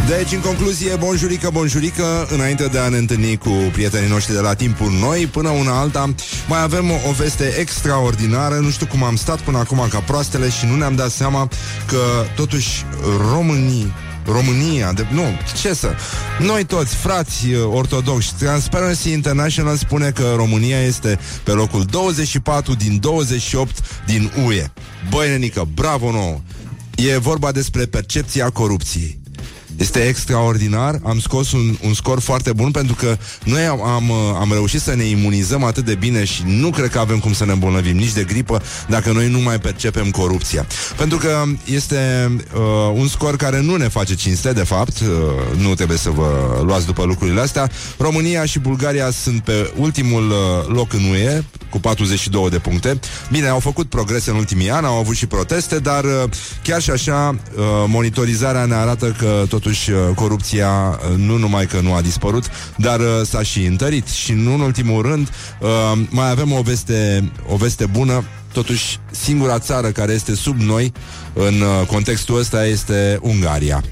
Deci, în concluzie, bonjurică, bonjurică Înainte de a ne întâlni cu prietenii noștri de la timpul noi Până una alta Mai avem o, o veste extraordinară. Nu știu cum am stat până acum ca proastele Și nu ne-am dat seama că totuși Românii România, de, nu, ce să? Noi toți, frați uh, ortodoxi Transparency International spune că România este pe locul 24 din 28 din UE Băi, nenică, bravo nouă. E vorba despre percepția corupției este extraordinar, am scos un, un scor foarte bun pentru că noi am, am, am reușit să ne imunizăm atât de bine și nu cred că avem cum să ne îmbolnăvim nici de gripă dacă noi nu mai percepem corupția. Pentru că este uh, un scor care nu ne face cinste, de fapt, uh, nu trebuie să vă luați după lucrurile astea. România și Bulgaria sunt pe ultimul uh, loc în UE cu 42 de puncte. Bine, au făcut progrese în ultimii ani, au avut și proteste, dar uh, chiar și așa uh, monitorizarea ne arată că tot totuși uh, corupția uh, nu numai că nu a dispărut, dar uh, s-a și întărit. Și nu în ultimul rând, mai avem o veste, o veste bună Totuși, singura țară care este sub noi în uh, contextul ăsta este Ungaria.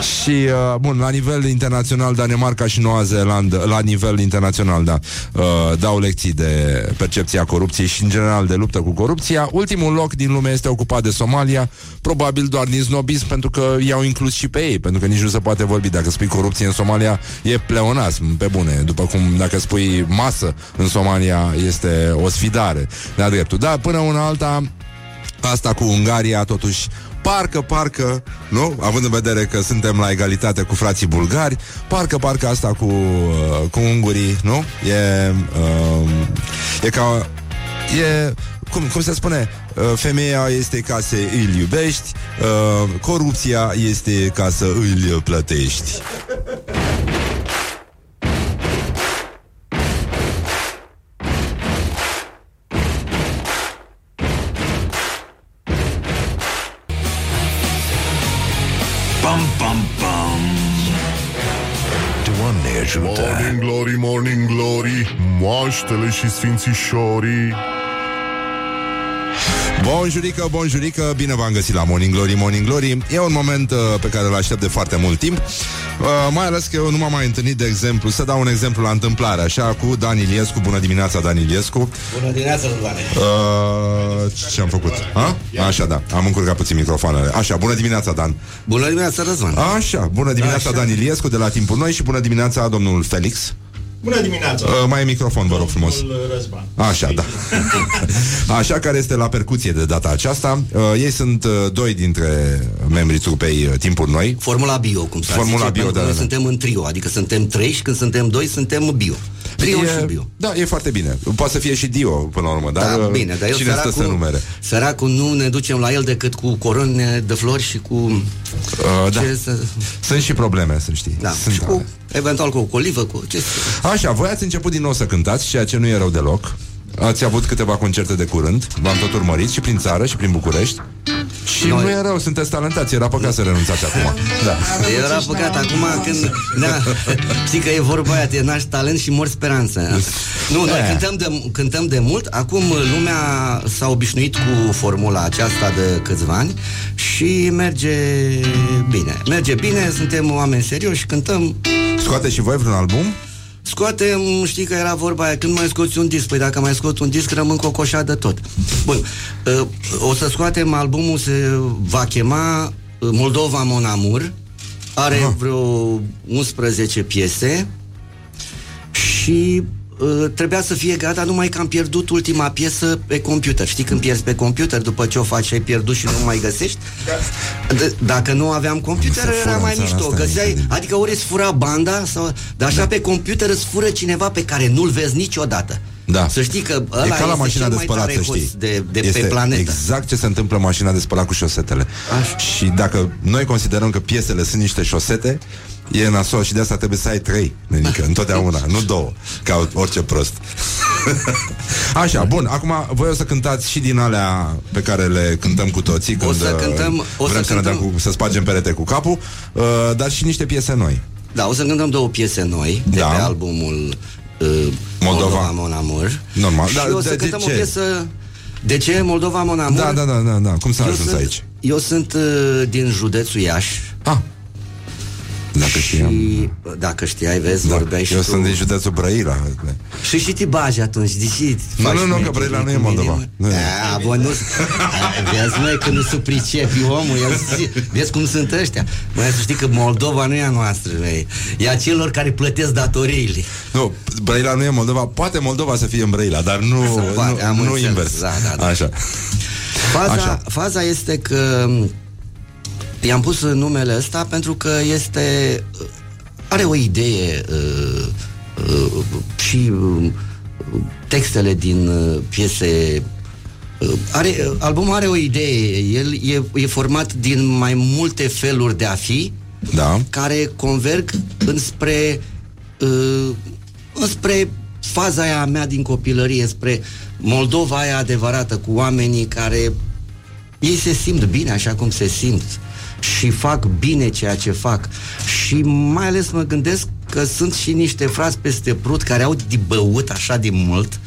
Și, uh, bun, la nivel internațional, Danemarca și Noua Zeelandă, la nivel internațional, da, uh, dau lecții de percepția corupției și, în general, de luptă cu corupția. Ultimul loc din lume este ocupat de Somalia, probabil doar din snobism, pentru că i-au inclus și pe ei, pentru că nici nu se poate vorbi. Dacă spui corupție în Somalia, e pleonasm, pe bune. După cum, dacă spui masă în Somalia, este o sfidare. Da, dreptul. Da, până una alta, asta cu Ungaria, totuși, parcă, parcă, nu? Având în vedere că suntem la egalitate cu frații bulgari, parcă, parcă asta cu, uh, cu ungurii, nu? E, uh, e ca... E, cum, cum se spune? Uh, femeia este ca să îl iubești, uh, corupția este ca să îl plătești. Ajută! Morning Glory, Morning Glory Moaștele și sfințișorii Bonjurică, bonjurică, bine v-am găsit la Morning Glory, Morning Glory E un moment uh, pe care îl aștept de foarte mult timp uh, Mai ales că eu nu m-am mai întâlnit, de exemplu Să dau un exemplu la întâmplare Așa, cu Dan Iliescu, bună dimineața Dan Iliescu Bună dimineața, Luane. uh, Ce am făcut? Ha? Așa, da, am încurcat puțin microfoanele Așa, bună dimineața Dan Bună dimineața, Răzvan. Așa, bună dimineața Așa. Dan Iliescu de la Timpul Noi Și bună dimineața domnul Felix Bună dimineața! uh, Mai e microfon, vă rog frumos Domnul Răzvan. Așa, da. Așa care este la percuție de data aceasta. Uh, ei sunt uh, doi dintre membrii trupei uh, Timpuri Noi. Formula bio, cum s-ar Formula zice, bio, pentru că da, noi da. suntem în trio, adică suntem trei și când suntem doi, suntem bio. Trio e, și bio. Da, e foarte bine. Poate să fie și Dio până la urmă, dar Da, uh, bine, dar eu cine stă să numere? săracul nu ne ducem la el decât cu coroane de flori și cu... Uh, da. ce să... Sunt și probleme, să știi. Da, Sunt, și cu, eventual cu o colivă, cu ce Așa, voi ați început din nou să cântați, ceea ce nu e rău deloc. Ați avut câteva concerte de curând, v-am tot urmărit și prin țară și prin București. Și Noi- nu e rău, sunteți talentați, era păcat să renunțați acum. Da. Era păcat acum când da, Știi că e vorba aia, te naști talent și mori speranță Nu, noi Eh. cântăm de, cântăm de mult Acum lumea s-a obișnuit cu formula aceasta de câțiva ani Și merge bine Merge bine, suntem oameni serioși Cântăm Scoate și voi vreun album? Scoatem, știi că era vorba aia, când mai scoți un disc? Păi dacă mai scot un disc, rămân cocoșat de tot. Bun, uh, o să scoatem albumul, se va chema uh, Moldova Mon Amour, are Aha. vreo 11 piese și uh, trebuia să fie gata, numai că am pierdut ultima piesă pe computer. Știi când pierzi pe computer, după ce o faci, ai pierdut și nu mai găsești? D- dacă nu aveam computer, Se era fură mai în țara mișto. asta, Găseai, incredibil. adică ori îți fura banda, sau, dar așa pe computer îți fură cineva pe care nu-l vezi niciodată. Da. Să știi că ăla e ca la este mașina cel de mai spălat, tare să hoț știi. de, de este pe planetă. exact ce se întâmplă în mașina de spălat cu șosetele. Așa. Și dacă noi considerăm că piesele sunt niște șosete, e nasol și de asta trebuie să ai trei, nenică, întotdeauna, nu două, ca orice prost. Așa, bun, acum voi o să cântați și din alea pe care le cântăm cu toții când să uh, cântăm- o să vrem să, ne dăm cântăm- cu, să spargem perete cu capul, uh, dar și niște piese noi. Da, o să cântăm două piese noi de Da. pe albumul uh, Moldova. Moldova Mon Amour. Normal. Și Dar o să de- de cântăm ce? o piesă... De ce Moldova Mon Amour? Da, da, da, da, da. Cum s-a eu ajuns sunt, aici? Eu sunt uh, din județul Iași Ah, dacă știam. și dacă știai, vezi, Da, vorbeai și eu tu. sunt din județul Brăila. Și și Tibaji atunci, deși Nu, faci nu, nu, că mergeri Brăila nu e cu mine, Moldova. mă. Nu e. Da, bă, nu A, Vezi, măi, că nu se pricepi omul el, zi- Vezi cum sunt ăștia Măi, să știi că Moldova nu e a noastră măi. E a celor care plătesc datoriile Nu, Brăila nu e Moldova. Poate Moldova să fie în Brăila, dar nu, Se poate, am nu, nu înțeles. invers. Da, da, da. Așa. Faza, Așa. faza este că m, I-am pus numele ăsta pentru că este Are o idee uh, uh, Și uh, Textele din uh, piese uh, are, uh, Albumul are o idee El e, e format din mai multe feluri de a fi Da. care converg înspre uh, înspre faza aia mea din copilărie, spre Moldova aia adevărată, cu oamenii care ei se simt bine așa cum se simt și fac bine ceea ce fac. Și mai ales mă gândesc că sunt și niște frați peste prut care au de băut așa de mult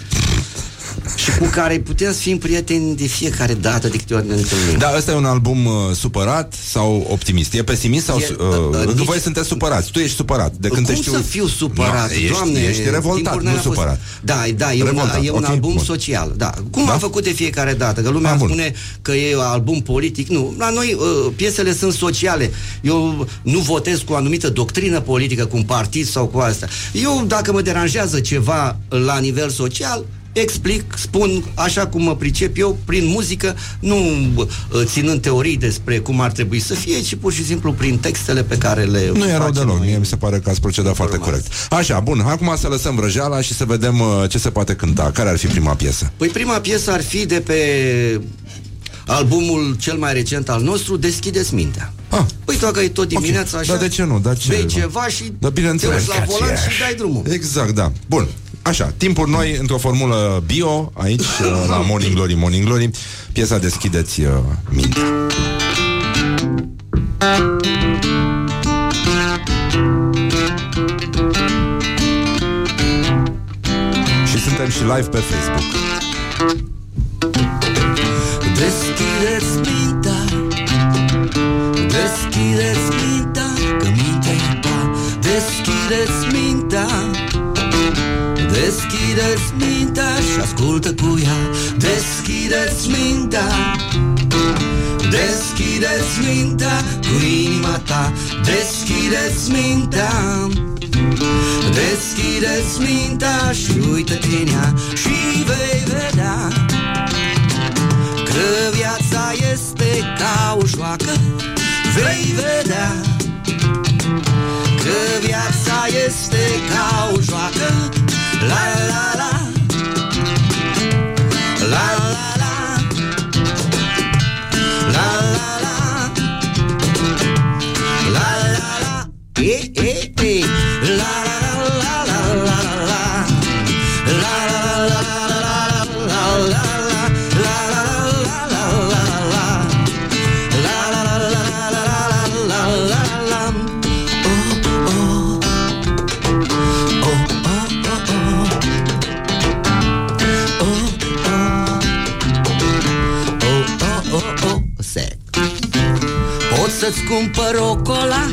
și cu care putem să fim prieteni de fiecare dată de câte ori ne întâlnim. Da, ăsta e un album uh, supărat sau optimist? E pesimist sau... E, su- uh, Uh, uh, că nici- voi sunteți supărați. Tu ești supărat. De când Cum te știu... să fiu supărat, No, ești, doamne? Ești revoltat, timpuri nu n-a fost- supărat. Da, da, e Revoltat, un, e un ok, album bun. social, da. Cum Da? am făcut de fiecare dată? Că lumea Ah, bun. spune că e album politic. Nu, la noi uh, piesele sunt sociale. Eu nu votez cu o anumită doctrină politică, cu un partid sau cu asta. Eu, dacă mă deranjează ceva la nivel social, explic, spun așa cum mă pricep eu, prin muzică, nu uh, ținând teorii despre cum ar trebui să fie, ci pur și simplu prin textele pe care le Nu e rău facem deloc, noi. mie mi se pare că ați procedat foarte corect. Așa, bun, acum să lăsăm vrăjeala și să vedem uh, ce se poate cânta. Care ar fi prima piesă? Păi prima piesă ar fi de pe albumul cel mai recent al nostru, Deschideți mintea. Ah. Păi dacă e tot dimineața Ok, așa, dar de ce nu? Dar ce, bei nu? ceva și Da, te bineînțeles. urci la volan și dai drumul. Exact, da. Bun. Așa, timpuri noi într-o formulă bio, aici, uh, la Morning Glory, Morning Glory. Piesa Deschideți uh, mintea. Și suntem și live pe Facebook. Deschideți mintea, deschideți mintea, că mintea e ta, deschideți mintea. Deschideți mintea Și ascultă cu ea. Deschideți mintea. Deschideți mintea Cu inima ta. Deschideți mintea. Deschideți mintea Și uită-te în ea Și vei vedea Că viața este ca o joacă. Vei vedea Că viața este ca o joacă. La la la La cumpăr o cola.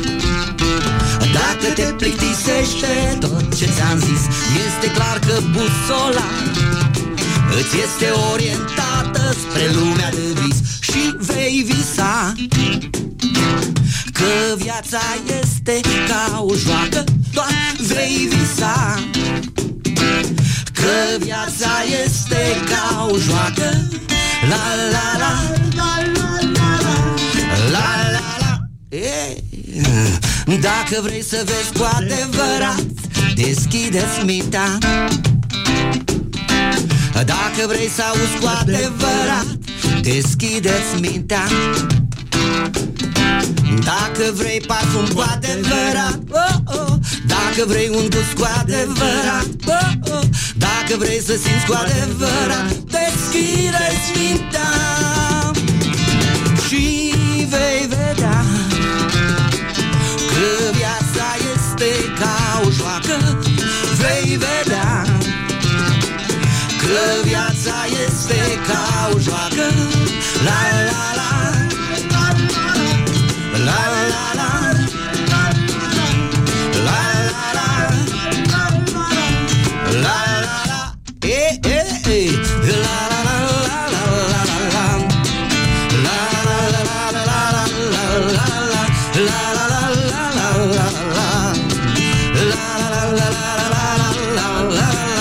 Dacă te plictisește tot ce ți-am zis Este clar că busola Îți este orientată spre lumea de vis Și vei visa Că viața este ca o joacă Doar vei visa Că viața este ca o joacă. La la la La la. la La la la e, Dacă vrei să vezi cu adevărat Deschideți mintea Dacă vrei să auzi cu adevărat Deschideți mintea Dacă vrei parfum cu adevărat oh, oh. Dacă vrei un gust cu adevărat oh, oh. Dacă vrei să simți cu adevărat Deschideți mintea Și la ou chacun, la la, la la, la, la la, la la, eh, eh, la, la, la, la, la, la, la, la, la, la, la, la, la la la la La la la la la la la La la la la la la la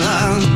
La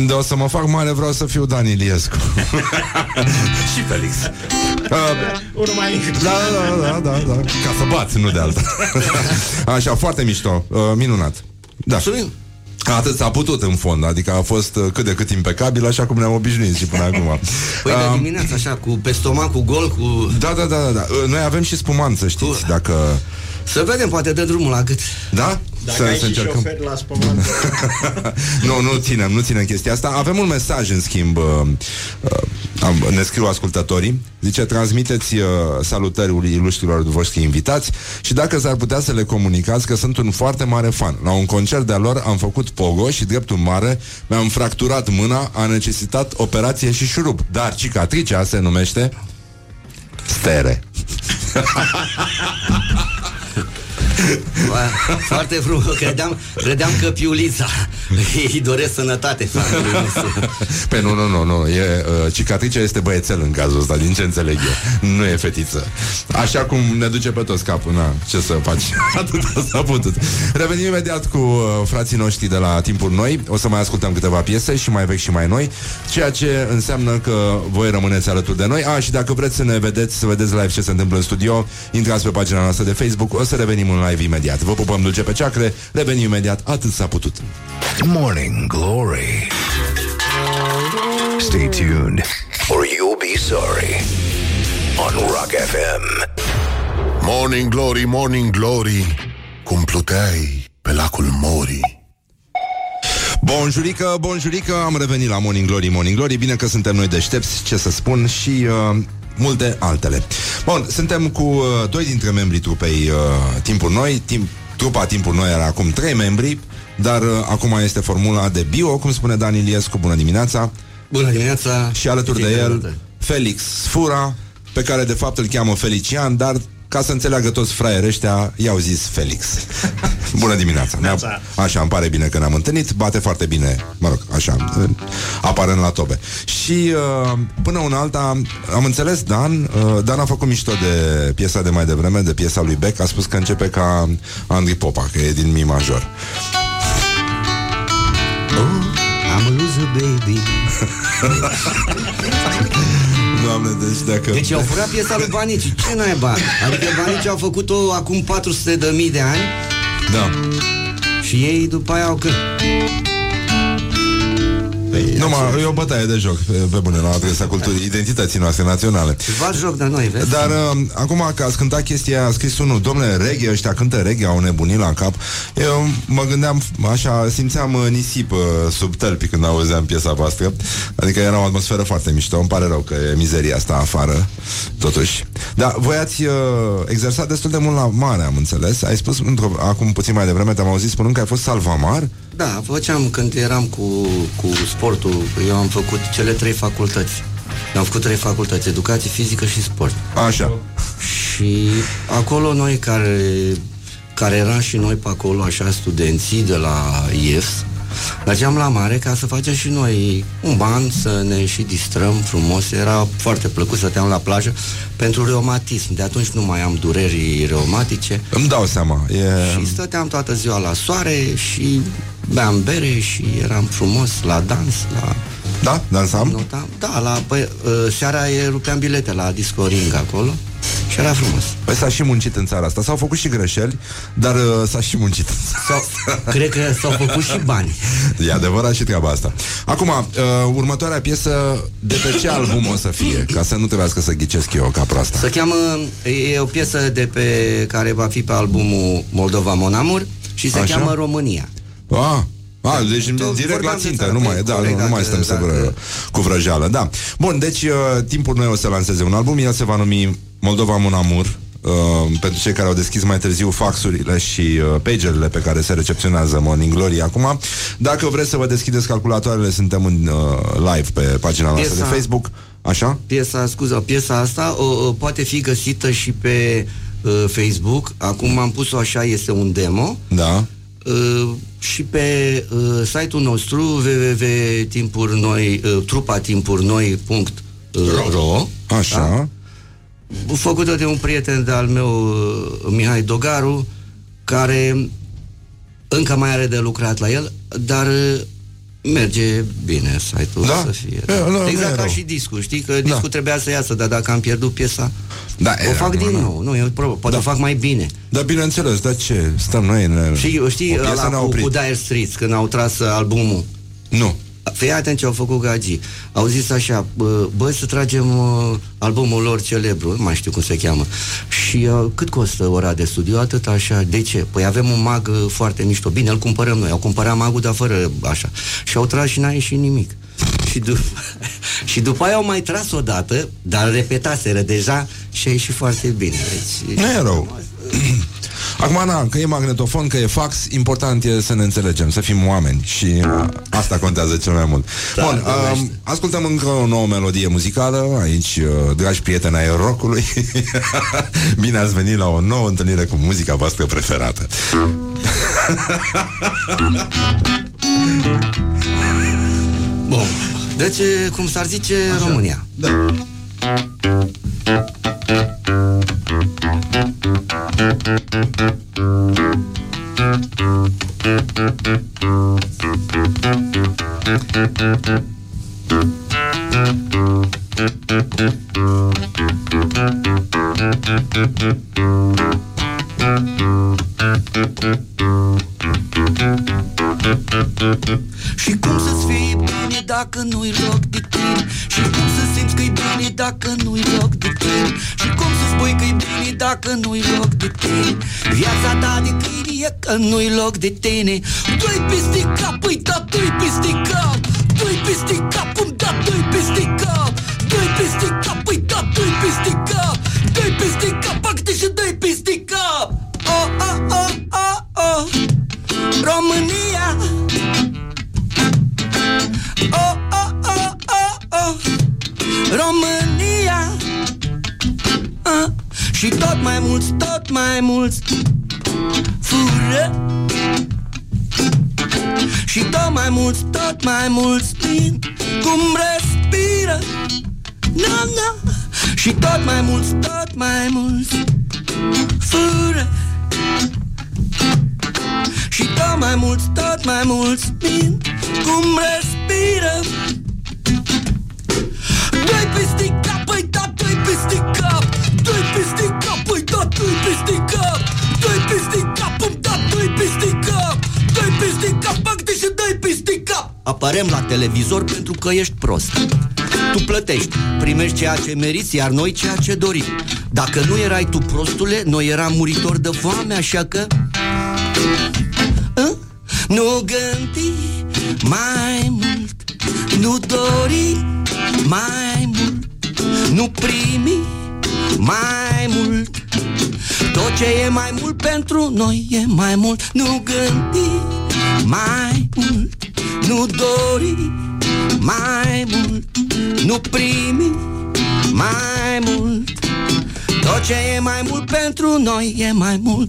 Când o să mă fac mare vreau să fiu Dan Iliescu Și Felix uh, Unul mai mic. Da, da, da, da, da Ca să bați, nu de alta Așa, foarte mișto, uh, minunat Da Mulțumim Atât s-a putut în fond, adică a fost uh, cât de cât impecabil, așa cum ne-am obișnuit și până acum. Păi de Uh, dimineața așa, cu pe stomacul gol, cu... da, da, da, da, da. Uh, Noi avem și spumanță, știți, dacă... Să vedem, poate dă drumul la gât. Da? Dacă ai și șofer la spământă. nu, nu ținem, nu ținem chestia asta. Avem un mesaj, în schimb, uh, uh, am- ne scriu ascultătorii. Zice, transmiteți uh, salutări iluștrilor voștri invitați și dacă s-ar putea să le comunicați că sunt un foarte mare fan. La un concert de-a lor am făcut pogo și dreptul mare mi-am fracturat mâna, a necesitat operație și șurub. Dar cicatricea se numește stere. Bă, Foarte frumos, credeam, credeam că piulița Îi doresc sănătate fanului nostru. Pe nu, nu, nu, nu. E, uh, cicatricea este băiețel în cazul ăsta, din ce înțeleg eu. Nu e fetiță. Așa cum ne duce pe toți capul, na, ce să faci? Atât s-a putut. Revenim imediat cu uh, frații noștri de la Timpuri Noi. O să mai ascultăm câteva piese și mai vechi și mai noi, ceea ce înseamnă că voi rămâneți alături de noi. A, și dacă vreți să ne vedeți, să vedeți live ce se întâmplă în studio, intrați pe pagina noastră de Facebook, o să revenim în live imediat. Vă pupăm dulce pe ceacre, revenim imediat, atât s-a putut. Morning Glory. Stay tuned, or you'll be sorry. On Rock FM. Morning Glory, Morning Glory Cum pluteai pe lacul Mori Bonjurică, bonjurică, am revenit la Morning Glory, Morning Glory Bine că suntem noi deștepți, ce să spun Și uh, multe altele Bun, suntem cu uh, doi dintre membrii trupei uh, Timpul Noi timp, Trupa Timpul Noi era acum trei membri Dar uh, acum este formula de bio Cum spune Dan Iliescu, bună dimineața Bună dimineața! Și alături de Fiecare el dată. Felix Sfura Pe care de fapt îl cheamă Felician Dar ca să înțeleagă toți fraierii ăștia I-au zis Felix. Bună dimineața. Ne Așa, îmi pare bine că ne-am întâlnit. Bate foarte bine, mă rog, așa Aparent la tobe Și uh, până una alta Am înțeles Dan uh, Dan a făcut mișto de piesa de mai devreme De piesa lui Beck. A spus că începe ca Andrei Popa Că e din mi major. Am a loser baby Doamne, deci dacă Deci au furat piesa lui Banici. Ce naiba? Adică Banici au făcut-o acum 400 de mii de ani. Da. Și ei după aia au că Nu, mă, e o bătaie de joc pe, pe bune la adresa culturii, identității noastre naționale. Va joc de noi, vezi? Dar uh, acum că ați cântat chestia, a scris unul, domnule, reggae, ăștia cântă reggae, au nebunit la cap. Eu mă gândeam, așa, simțeam uh, nisip uh, sub tălpi când auzeam piesa voastră. Adică era o atmosferă foarte mișto. Îmi pare rău că e mizeria asta afară, totuși. Dar voi ați uh, exersat destul de mult la mare, am înțeles. Ai spus, într-o, acum puțin mai devreme, te-am auzit spunând că ai fost salvamar. Da, făceam când eram cu, cu sportul. Eu am făcut cele trei facultăți. Am făcut trei facultăți, educație, fizică și sport. Așa. Și acolo noi care, care eram și noi pe acolo, așa, studenții de la IEFS Mergeam la mare ca să facem și noi un ban, să ne și distrăm frumos. Era foarte plăcut, stăteam la plajă pentru reumatism. De atunci nu mai am dureri reumatice. Îmi dau seama. E... Și stăteam toată ziua la soare și beam bere și eram frumos la dans, la... Da? Dansam? Notam. Da, la, păi, uh, seara e, rupeam bilete la Disco Ring acolo și era frumos. Păi s-a și muncit în țara asta. S-au făcut și greșeli, dar uh, s-a și muncit. S-au, cred că s-au făcut și bani. E adevărat și treaba asta. Acum, uh, următoarea piesă, de pe ce album o să fie? Ca să nu trebuiască să ghicesc eu ca proasta. Se cheamă, e o piesă de pe care va fi pe albumul Moldova Monamur și se Așa? cheamă România. Ah, a, deci Tot direct la vorbeam de țintă, țară, nu mai, păi, da, corect, nu, nu mai dacă- stăm să dacă- vră, cu vrăjeală, da. Bun, deci uh, timpul noi o să lanseze un album, el se va numi Moldova Monamur, uh, pentru cei care au deschis mai târziu faxurile și uh, pagerele pe care se recepționează Morning Glory acum. Dacă vreți să vă deschideți calculatoarele, suntem în uh, live pe pagina noastră Piesa- de Facebook. Așa? Piesa, scuză, piesa asta o, o, poate fi găsită și pe uh, Facebook. Acum am pus-o așa, este un demo. Da. Uh, și pe uh, site-ul nostru www.timpurnoi uh, trupatimpurinoi.ro Așa. Da? Făcută de un prieten de al meu, uh, Mihai Dogaru, care încă mai are de lucrat la el, dar uh, merge bine site-ul Da? să fie. E, nu, nu e exact ca rău. și discul, știi? Că discul trebuia să iasă, dar dacă am pierdut piesa, Da, o e, fac acum, din da. nou. Nu, e o problemă. Poate o fac mai bine. Da, bineînțeles, dar ce? Stăm noi în... Și știi, o piesă ăla ne-a cu, oprit. cu Dire Straits, când au tras uh, albumul. Nu. Fii atent ce au făcut gagii. Au zis așa, bă, bă să tragem uh, albumul lor celebru, nu mai știu cum se cheamă. Și uh, cât costă ora de studiu? Atât așa. De ce? Păi avem un mag uh, foarte mișto. Bine, îl cumpărăm noi. Au cumpărat magul, dar fără așa. Și au tras și n-a ieșit nimic. Și, după, și după aia au mai tras o dată, dar repetaseră deja și a ieșit foarte bine. Deci, Nu e rău. Acum, na, că e magnetofon, că e fax, important e să ne înțelegem, să fim oameni și uh, asta contează cel mai mult. Da, Bun, uh, dovește. ascultăm încă o nouă melodie muzicală, aici, uh, dragi prieteni ai rockului. Bine ați venit la o nouă întâlnire cu muzica voastră preferată. Bun. Deci, cum s-ar zice, Așa. România. Da. Și nu-i loc de tine. Doi peste cap, că ești prost tu plătești, primești ceea ce meriți, iar noi ceea ce dorim. Dacă nu erai tu prostule, noi eram muritori de foame, așa că... A? Nu gândi mai mult Nu dori mai mult Nu primi mai mult Tot ce e mai mult pentru noi e mai mult Nu gândi mai mult Nu dori mai mult Nu primi mai mult. Tot ce e mai mult pentru noi e mai mult.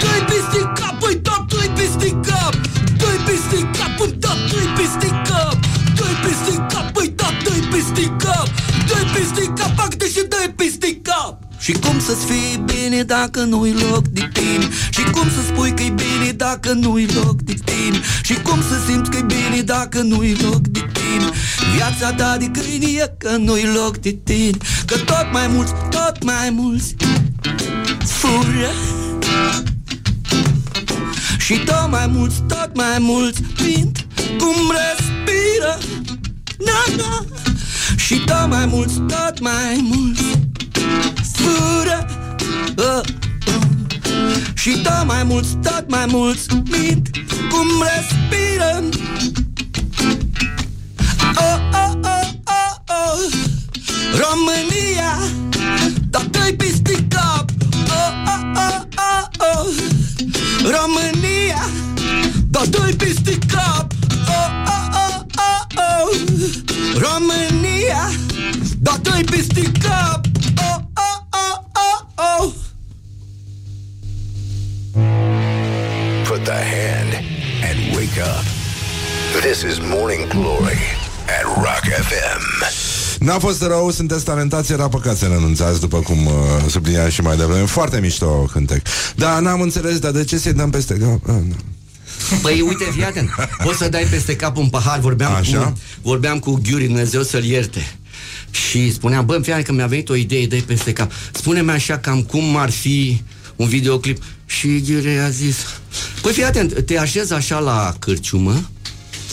Doi peste cap, păi da, doi peste cap Doi peste cap, îmi da, doi peste cap Doi peste cap, păi da, doi peste cap Doi peste cap, acte și doi peste cap și cum să-ți fie bine dacă nu-i loc de tine Și cum să spui că-i bine dacă nu-i loc de tine Și cum să simți că-i bine dacă nu-i loc de tine Viața ta de câine e că nu-i loc de tine Că tot mai mulți, tot mai mulți Fură. Și tot mai mulți, tot mai mulți Mint cum respiră. Na, na. Și tot mai mulți, tot mai mulți Fură. Uh, uh. Și tot mai mulți, tot mai mulți Mint cum respiră oh, oh, oh, oh, oh. România Da doi peste cap oh, oh, oh, oh, oh. România Da doi peste cap oh, oh, oh, oh, oh. România Da doi peste cap oh, oh, oh, oh, oh. Put the hand and wake up. This is Morning Glory at Rock FM. N-a fost rău, sunteți talentați, era păcat să renunțați, după cum uh, subliniam și mai devreme. Foarte mișto cântec. Da, n-am înțeles, dar de ce să-i dăm peste cap? Ah, nu. Păi uite, fii atent Poți să dai peste cap un pahar Vorbeam, Așa. cu, vorbeam cu Ghiuri, Dumnezeu să-l ierte Și spuneam, bă, fii atent că mi-a venit o idee Dai peste cap Spune-mi așa cam cum ar fi un videoclip Și Ghiuri a zis Păi fii atent, te așezi așa la cârciumă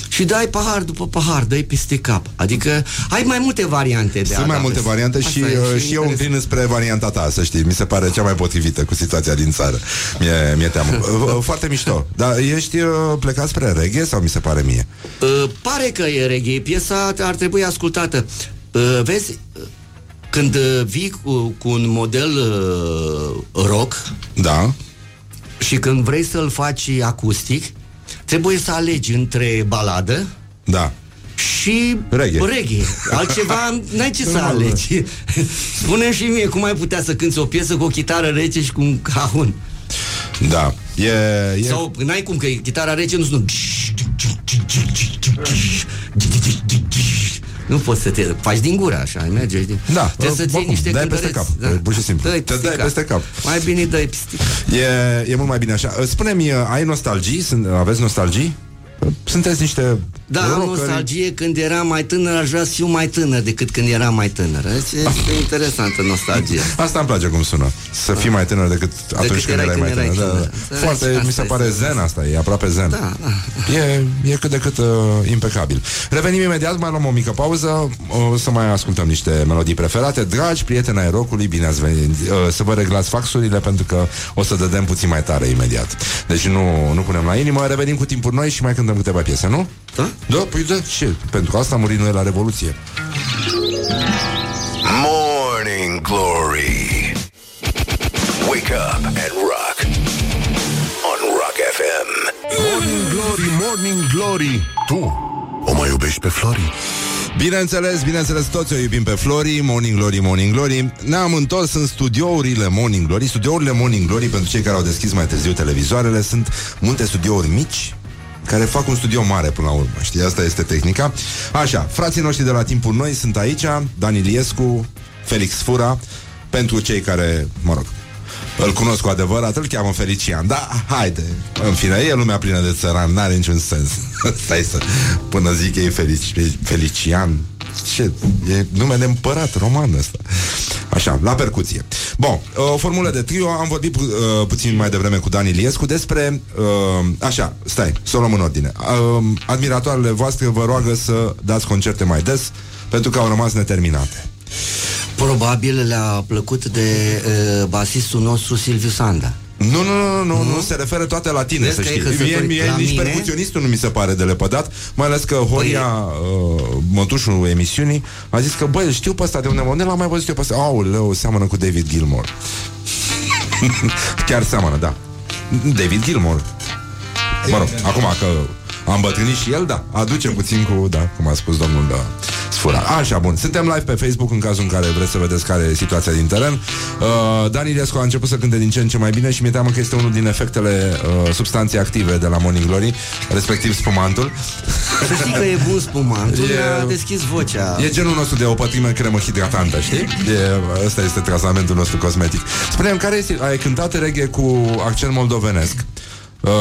și dai pahar după pahar, dai peste cap. Adică ai mai multe variante de Sunt a mai da multe peste- variante Asta și, e, uh, și eu interesant. înclin spre varianta ta, să știi. Mi se pare cea mai potrivită cu situația din țară. Mie, mie teamă. Uh, Foarte mișto. Dar ești uh, plecat spre reggae sau mi se pare mie? Uh, pare că e reggae, piesa ar trebui ascultată. Uh, vezi, uh, când uh, vii cu, cu un model uh, rock Da. Și când vrei să-l faci acustic, trebuie să alegi între baladă Da. și Reggae. reggae. Altceva n-ai ce să Normal, alegi. spune și mie cum ai putea să cânti o piesă cu o chitară rece și cu un cahun. Da. E, e... Sau n-ai cum, că chitara rece nu sună Nu poți să te faci din gură așa, ai merge din... Da, Trebuie să ții oricum, niște dai peste cântăreți. cap, pur și simplu. Dă-i Te dai pistica. peste cap. Mai bine dă-i pistica. E, e mult mai bine așa. Spune-mi, ai nostalgii? Sunt, aveți nostalgii? Sunteți niște Da, am rockeri. nostalgie când eram mai tânăr, aș vrea să fiu mai tânăr decât când eram mai tânăr. Deci Este interesantă nostalgia. Asta îmi place cum sună. Să fii mai tânăr decât atunci când erai erai mai când erai tânăr. Da, tânăr. da. Înțelegi? Foarte, Asta mi se pare este. zen asta, e aproape zen. Da, da. E, e cât de cât uh, impecabil. Revenim imediat, mai luăm o mică pauză, o să mai ascultăm niște melodii preferate. Dragi prieteni ai rocului, bine ați venit. Uh, să vă reglați faxurile pentru că o să dădem puțin mai tare imediat. Deci nu, nu punem la inimă, revenim cu timpuri noi și mai cântăm câteva piese, nu? Da? Da, păi da, ce? Pentru că asta a murit noi la Revoluție. Morning Glory. Wake up and rock. On Rock FM. Morning Glory, Morning Glory Tu o mai iubești pe Flori? Bineînțeles, bineînțeles, toți o iubim pe Flori, Morning Glory, Morning Glory. Ne-am întors în studiourile Morning Glory. Studiourile Morning Glory, pentru cei care au deschis mai târziu televizoarele, sunt multe studiouri mici care fac un studio mare până la urmă, știi? Asta este tehnica. Așa, frații noștri de la timpul noi sunt aici, Dan Iliescu, Felix Fura, pentru cei care, mă rog, îl cunosc cu adevărat, îl cheamă Felician Da, haide, în fine, e lumea plină de țăran N-are niciun sens Stai să, până zic că e Felici, Felician Ce, e nume de împărat roman ăsta. Așa, la percuție. Bun, o formulă de trio Am vorbit pu- uh, puțin mai devreme cu Dan Iliescu Despre, uh, așa, stai Să o luăm în ordine. Uh, Admiratoarele voastre vă roagă să dați concerte mai des Pentru că au rămas neterminate. Probabil le-a plăcut de uh, basistul nostru Silviu Sanda. Nu, nu, nu, nu, nu, nu se referă toate la tine, Vezi să că e știi. căsătorit Mie, mie la nici mine? percuționistul nu mi se pare de lepădat, mai ales că Horia, uh, mătușul emisiunii, a zis că, băi, știu pe ăsta de unde, unde l-am mai văzut eu pe ăsta? Aoleu, seamănă cu David Gilmore. Chiar seamănă, da. David Gilmore. Mă rog, acum că a îmbătrânit și el, da, aduce puțin cu, da, cum a spus domnul da, Sfura. Așa, bun. Suntem live pe Facebook în cazul în care vreți să vedeți care e situația din teren. Uh, Dan Iliescu a început să cânte din ce în ce mai bine și mi-e teamă că este unul din efectele uh, substanței active de la Morning Glory, respectiv spumantul. Să știi că e bun spumantul, E- a deschis vocea. E genul nostru de o pătrime cremă hidratantă, știi? E, ăsta este tratamentul nostru cosmetic. Spune-mi, care este... Ai cântat reggae cu accent moldovenesc. Uh,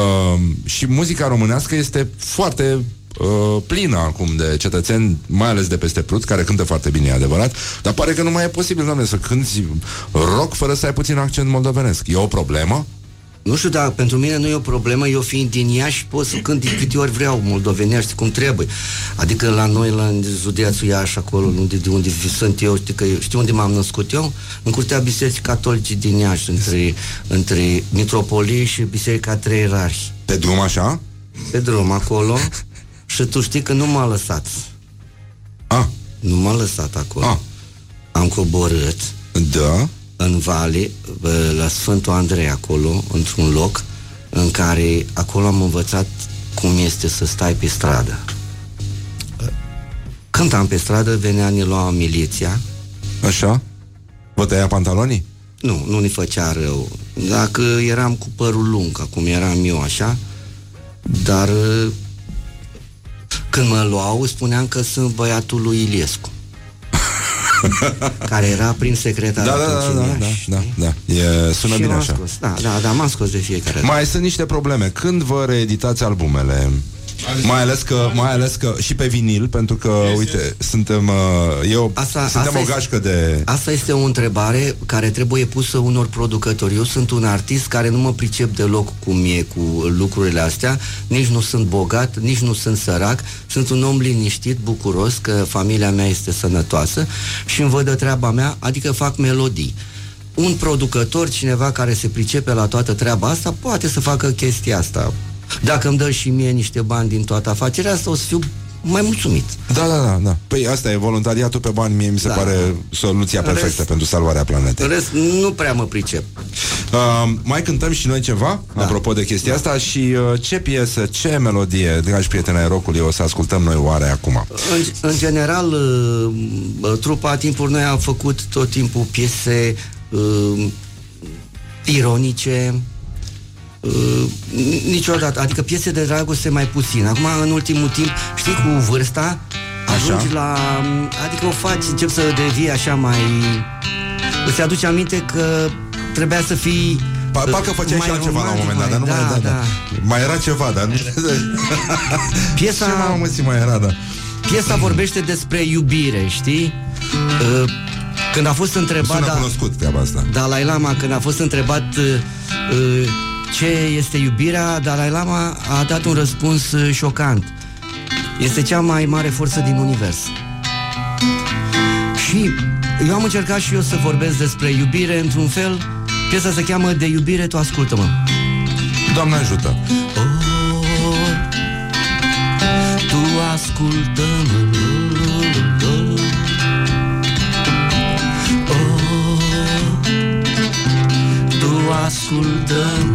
și muzica românească este foarte uh, plină acum de cetățeni, mai ales de peste Prut, care cântă foarte bine, e adevărat, dar pare că nu mai e posibil, doamne, să cânti rock fără să ai puțin accent moldovenesc. E o problemă? Nu știu, dar pentru mine nu e o problemă, eu fiind din Iași pot să cânt de câte ori vreau moldovenești cum trebuie. Adică la noi, la județul Iași, acolo unde, de unde sunt eu, știi, că, știi unde m-am născut eu? În curtea Bisericii Catolice din Iași, între, între Mitropolie și Biserica Trei Ierarhi. Pe drum așa? Pe drum acolo și tu știi că nu m-a lăsat. Ah, Nu m-a lăsat acolo. ah, Am coborât da, în vale, bă, la Sfântul Andrei acolo, într-un loc în care acolo am învățat cum este să stai pe stradă. Când am pe stradă, venea, ne lua miliția, așa? Vă tăia pantalonii? nu, nu ne făcea rău. Dacă eram cu părul lung, acum eram eu așa, dar uh, când mă luau, spuneam că sunt băiatul lui Iliescu. care era prin secretar Da, da, da, atunci în da, da, Iași, da, știi? da. E, sună Și bine m-am așa. Scos. Da, da, da, m-am scos de fiecare dată. Mai sunt niște probleme. Când vă reeditați albumele? Mai ales că, mai ales că și pe vinil, pentru că, uite, suntem, uh, eu, Asta- suntem asta o este- gașcă de... Asta este o întrebare care trebuie pusă unor producători. Eu sunt un artist care nu mă pricep deloc cum e cu lucrurile astea, nici nu sunt bogat, nici nu sunt sărac, sunt un om liniștit, bucuros că familia mea este sănătoasă și îmi văd de treaba mea, adică fac melodii. Un producător, cineva care se pricepe la toată treaba asta, poate să facă chestia asta. Dacă îmi dă și mie niște bani din toată afacerea asta, o să fiu mai mulțumit. Da, da, da, da. Păi asta e voluntariatul pe bani, mie mi se Da. pare soluția În perfectă rest- pentru salvarea planetei. În rest, nu prea mă pricep. Uh, mai cântăm și noi ceva, da. apropo de chestia da. asta, și uh, ce piesă, ce melodie, dragi prieteni ai rockului, o să ascultăm noi oare acum? În, în general, uh, trupa Timpuri Noi a făcut tot timpul piese uh, ironice, uh, niciodată, adică piese de dragoste mai puțin. Acum, în ultimul timp, știi, cu vârsta, ajungi la... Adică o faci, încep să devii așa mai... Îți aduce aminte că trebuia să fii Pa- Parcă făceai și mai altceva la un romantic, moment dat, dar nu mai, da, da. mai era ceva, dar nu Piesa, Ce mamă ți mai era, da? piesa vorbește despre iubire, știi? Uh, Când a fost întrebat... Sună da, cunoscut treaba asta. Dalai Lama, când a fost întrebat uh, uh, ce este iubirea, Dalai Lama a dat un răspuns uh, șocant. Este cea mai mare forță din univers. Și eu am încercat și eu să vorbesc despre iubire într-un fel. Piesa se cheamă De iubire, tu ascultă-mă. Doamne ajută! Oh, tu ascultă-mă Oh, tu ascultă-mă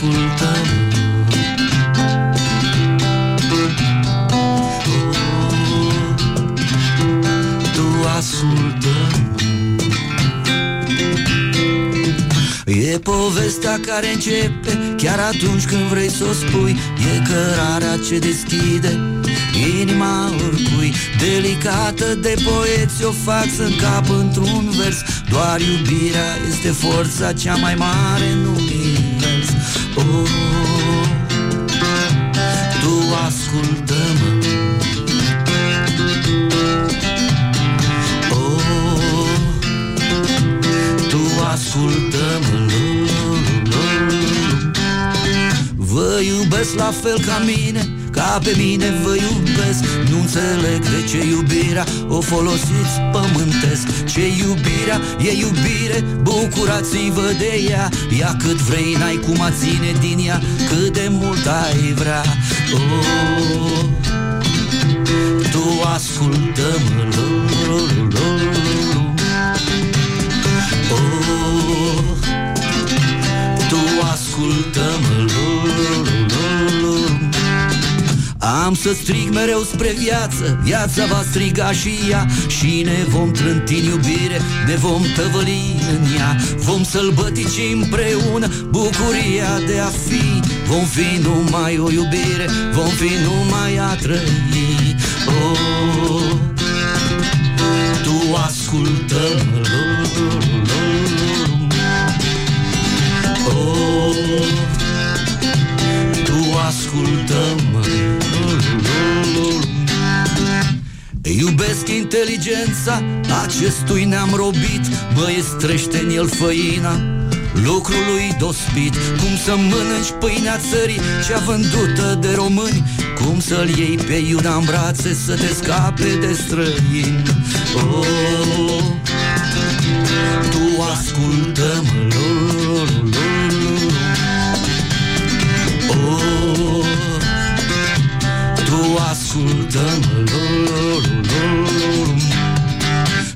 ascultă-mă Oh, tu ascultă-mă E povestea care începe chiar atunci când vrei să o spui. E cărarea ce deschide inima oricui. Delicată de poeți o fac să încap într-un vers. Doar iubirea este forța cea mai mare în tu ascultă-mă Vă iubesc la fel ca mine Ca pe mine vă iubesc. Nu înțeleg de ce iubirea O folosiți pământesc. Ce iubirea e iubire Bucurați-vă de ea. Ia cât vrei, n-ai cum a ține din ea Cât de mult ai vrea. Oh, tu ascultă-mă ascultă-mă Am să strig mereu spre viață Viața va striga și ea. Și ne vom trânti în iubire Ne vom tăvăli în ea. Vom sălbătici împreună Bucuria de a fi. Vom fi numai o iubire Vom fi numai a trăi. Oh, tu ascultă-mă ascultă-mă Iubesc inteligența acestui ne-am robit. Băiestrește în el făina lucrului dospit. Cum să mănânci pâinea țării cea vândută de români? Cum să-l iei pe Iuda în brațe să te scape de străini? Oh, tu ascultă-mă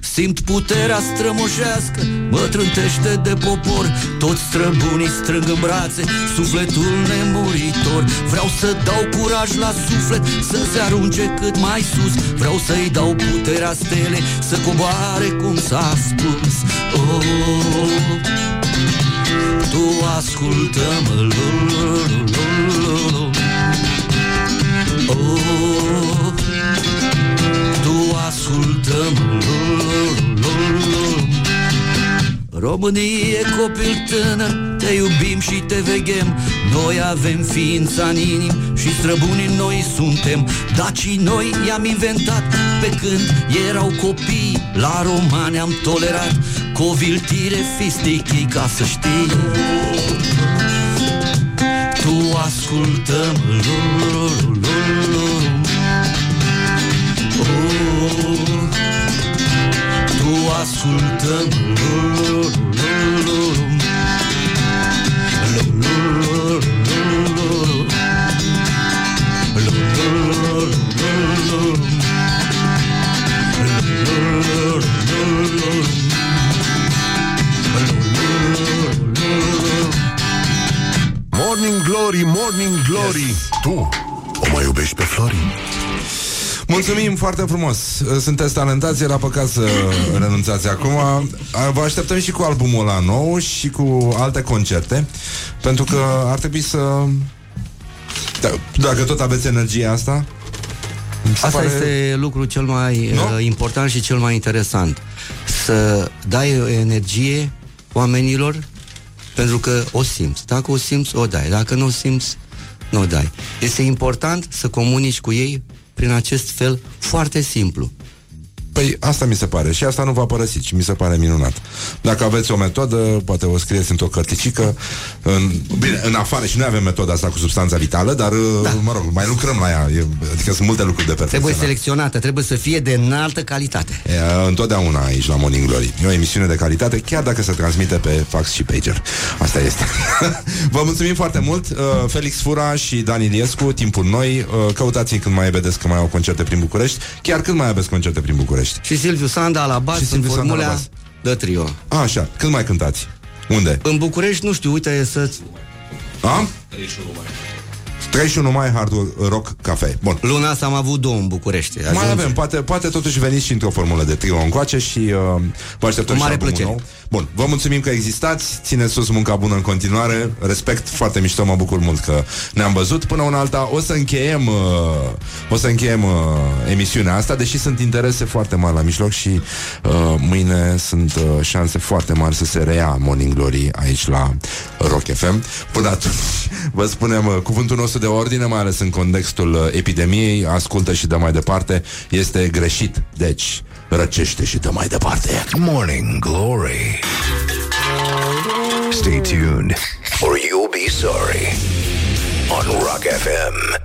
Simt puterea strămoșească Mă trântește de popor. Toți străbunii strâng în brațe Sufletul nemuritor. Vreau să dau curaj la suflet Să se arunce cât mai sus. Vreau să-i dau puterea stele Să coboare cum s-a spus Oh, tu ascultă-mă Oh, tu ascultă-mă Românie copil tânăr Te iubim și te veghem. Noi avem ființa în inim Și străbunii noi suntem. Dacii noi i-am inventat Pe când erau copii. La romani am tolerat Coviltire fistichii Ca să știi. Tu ascultă-mă Oh, tu ascultă-mă Morning Glory, Morning Glory Tu o mai iubești pe Flori? Mulțumim foarte frumos. Sunteți talentați, era păcat să renunțați acum. Vă așteptăm și cu albumul ăla nou și cu alte concerte, pentru că ar trebui să... Da, dacă tot aveți energia asta, mi se Asta pare... este lucrul cel mai Nu? uh, important și cel mai interesant. Să dai o energie oamenilor pentru că o simți. Dacă o simți, o dai. Dacă nu o simți, nu o dai. Este important să comunici cu ei prin acest fel foarte simplu. Păi asta mi se pare și asta nu va părăsi și mi se pare minunat. Dacă aveți o metodă, poate o scrieți într-o cărticică. În, bine, în afară și noi avem metoda asta cu substanța vitală, dar, da. mă rog, mai lucrăm la ea. E, adică sunt multe lucruri de Trebuie perfecționat. selecționată, trebuie să fie de înaltă calitate. E, întotdeauna aici la Morning Glory. E o emisiune de calitate, chiar dacă se transmite pe fax și pager. Asta este. Vă mulțumim foarte mult. Uh, Felix Fura și Dan Iliescu, timpul noi. Uh, Căutați-i când mai vedeți că mai au concerte prin București. Chiar când mai aveți concerte prin București. Și Silviu Sanda la bas Și în Silviu Sanda la formulea bas. de trio. A, așa. Când mai cântați? Unde? În București, nu știu, uite să... A? 31 mai Hard Rock Cafe. Bun. Luna asta am avut două în București. Mai Ajunge. avem, poate, poate totuși veniți și într-o formulă de trio încoace și uh, vă așteptăm Cu și mare albumul plăcere. nou. Bun, vă mulțumim că existați, țineți sus munca bună în continuare, respect, foarte mișto, mă bucur mult că ne-am văzut. Până una alta o să încheiem, uh, o să încheiem uh, emisiunea asta, deși sunt interese foarte mari la mijloc și uh, mâine sunt uh, șanse foarte mari să se reia Morning Glory aici la Rock FM. Până atunci, vă spunem uh, cuvântul nostru de ordine, mai ales în contextul uh, epidemiei, ascultă și dă mai departe, este greșit. Deci, răcește și dă mai departe. Morning Glory. Stay tuned or you'll be sorry on Rock FM.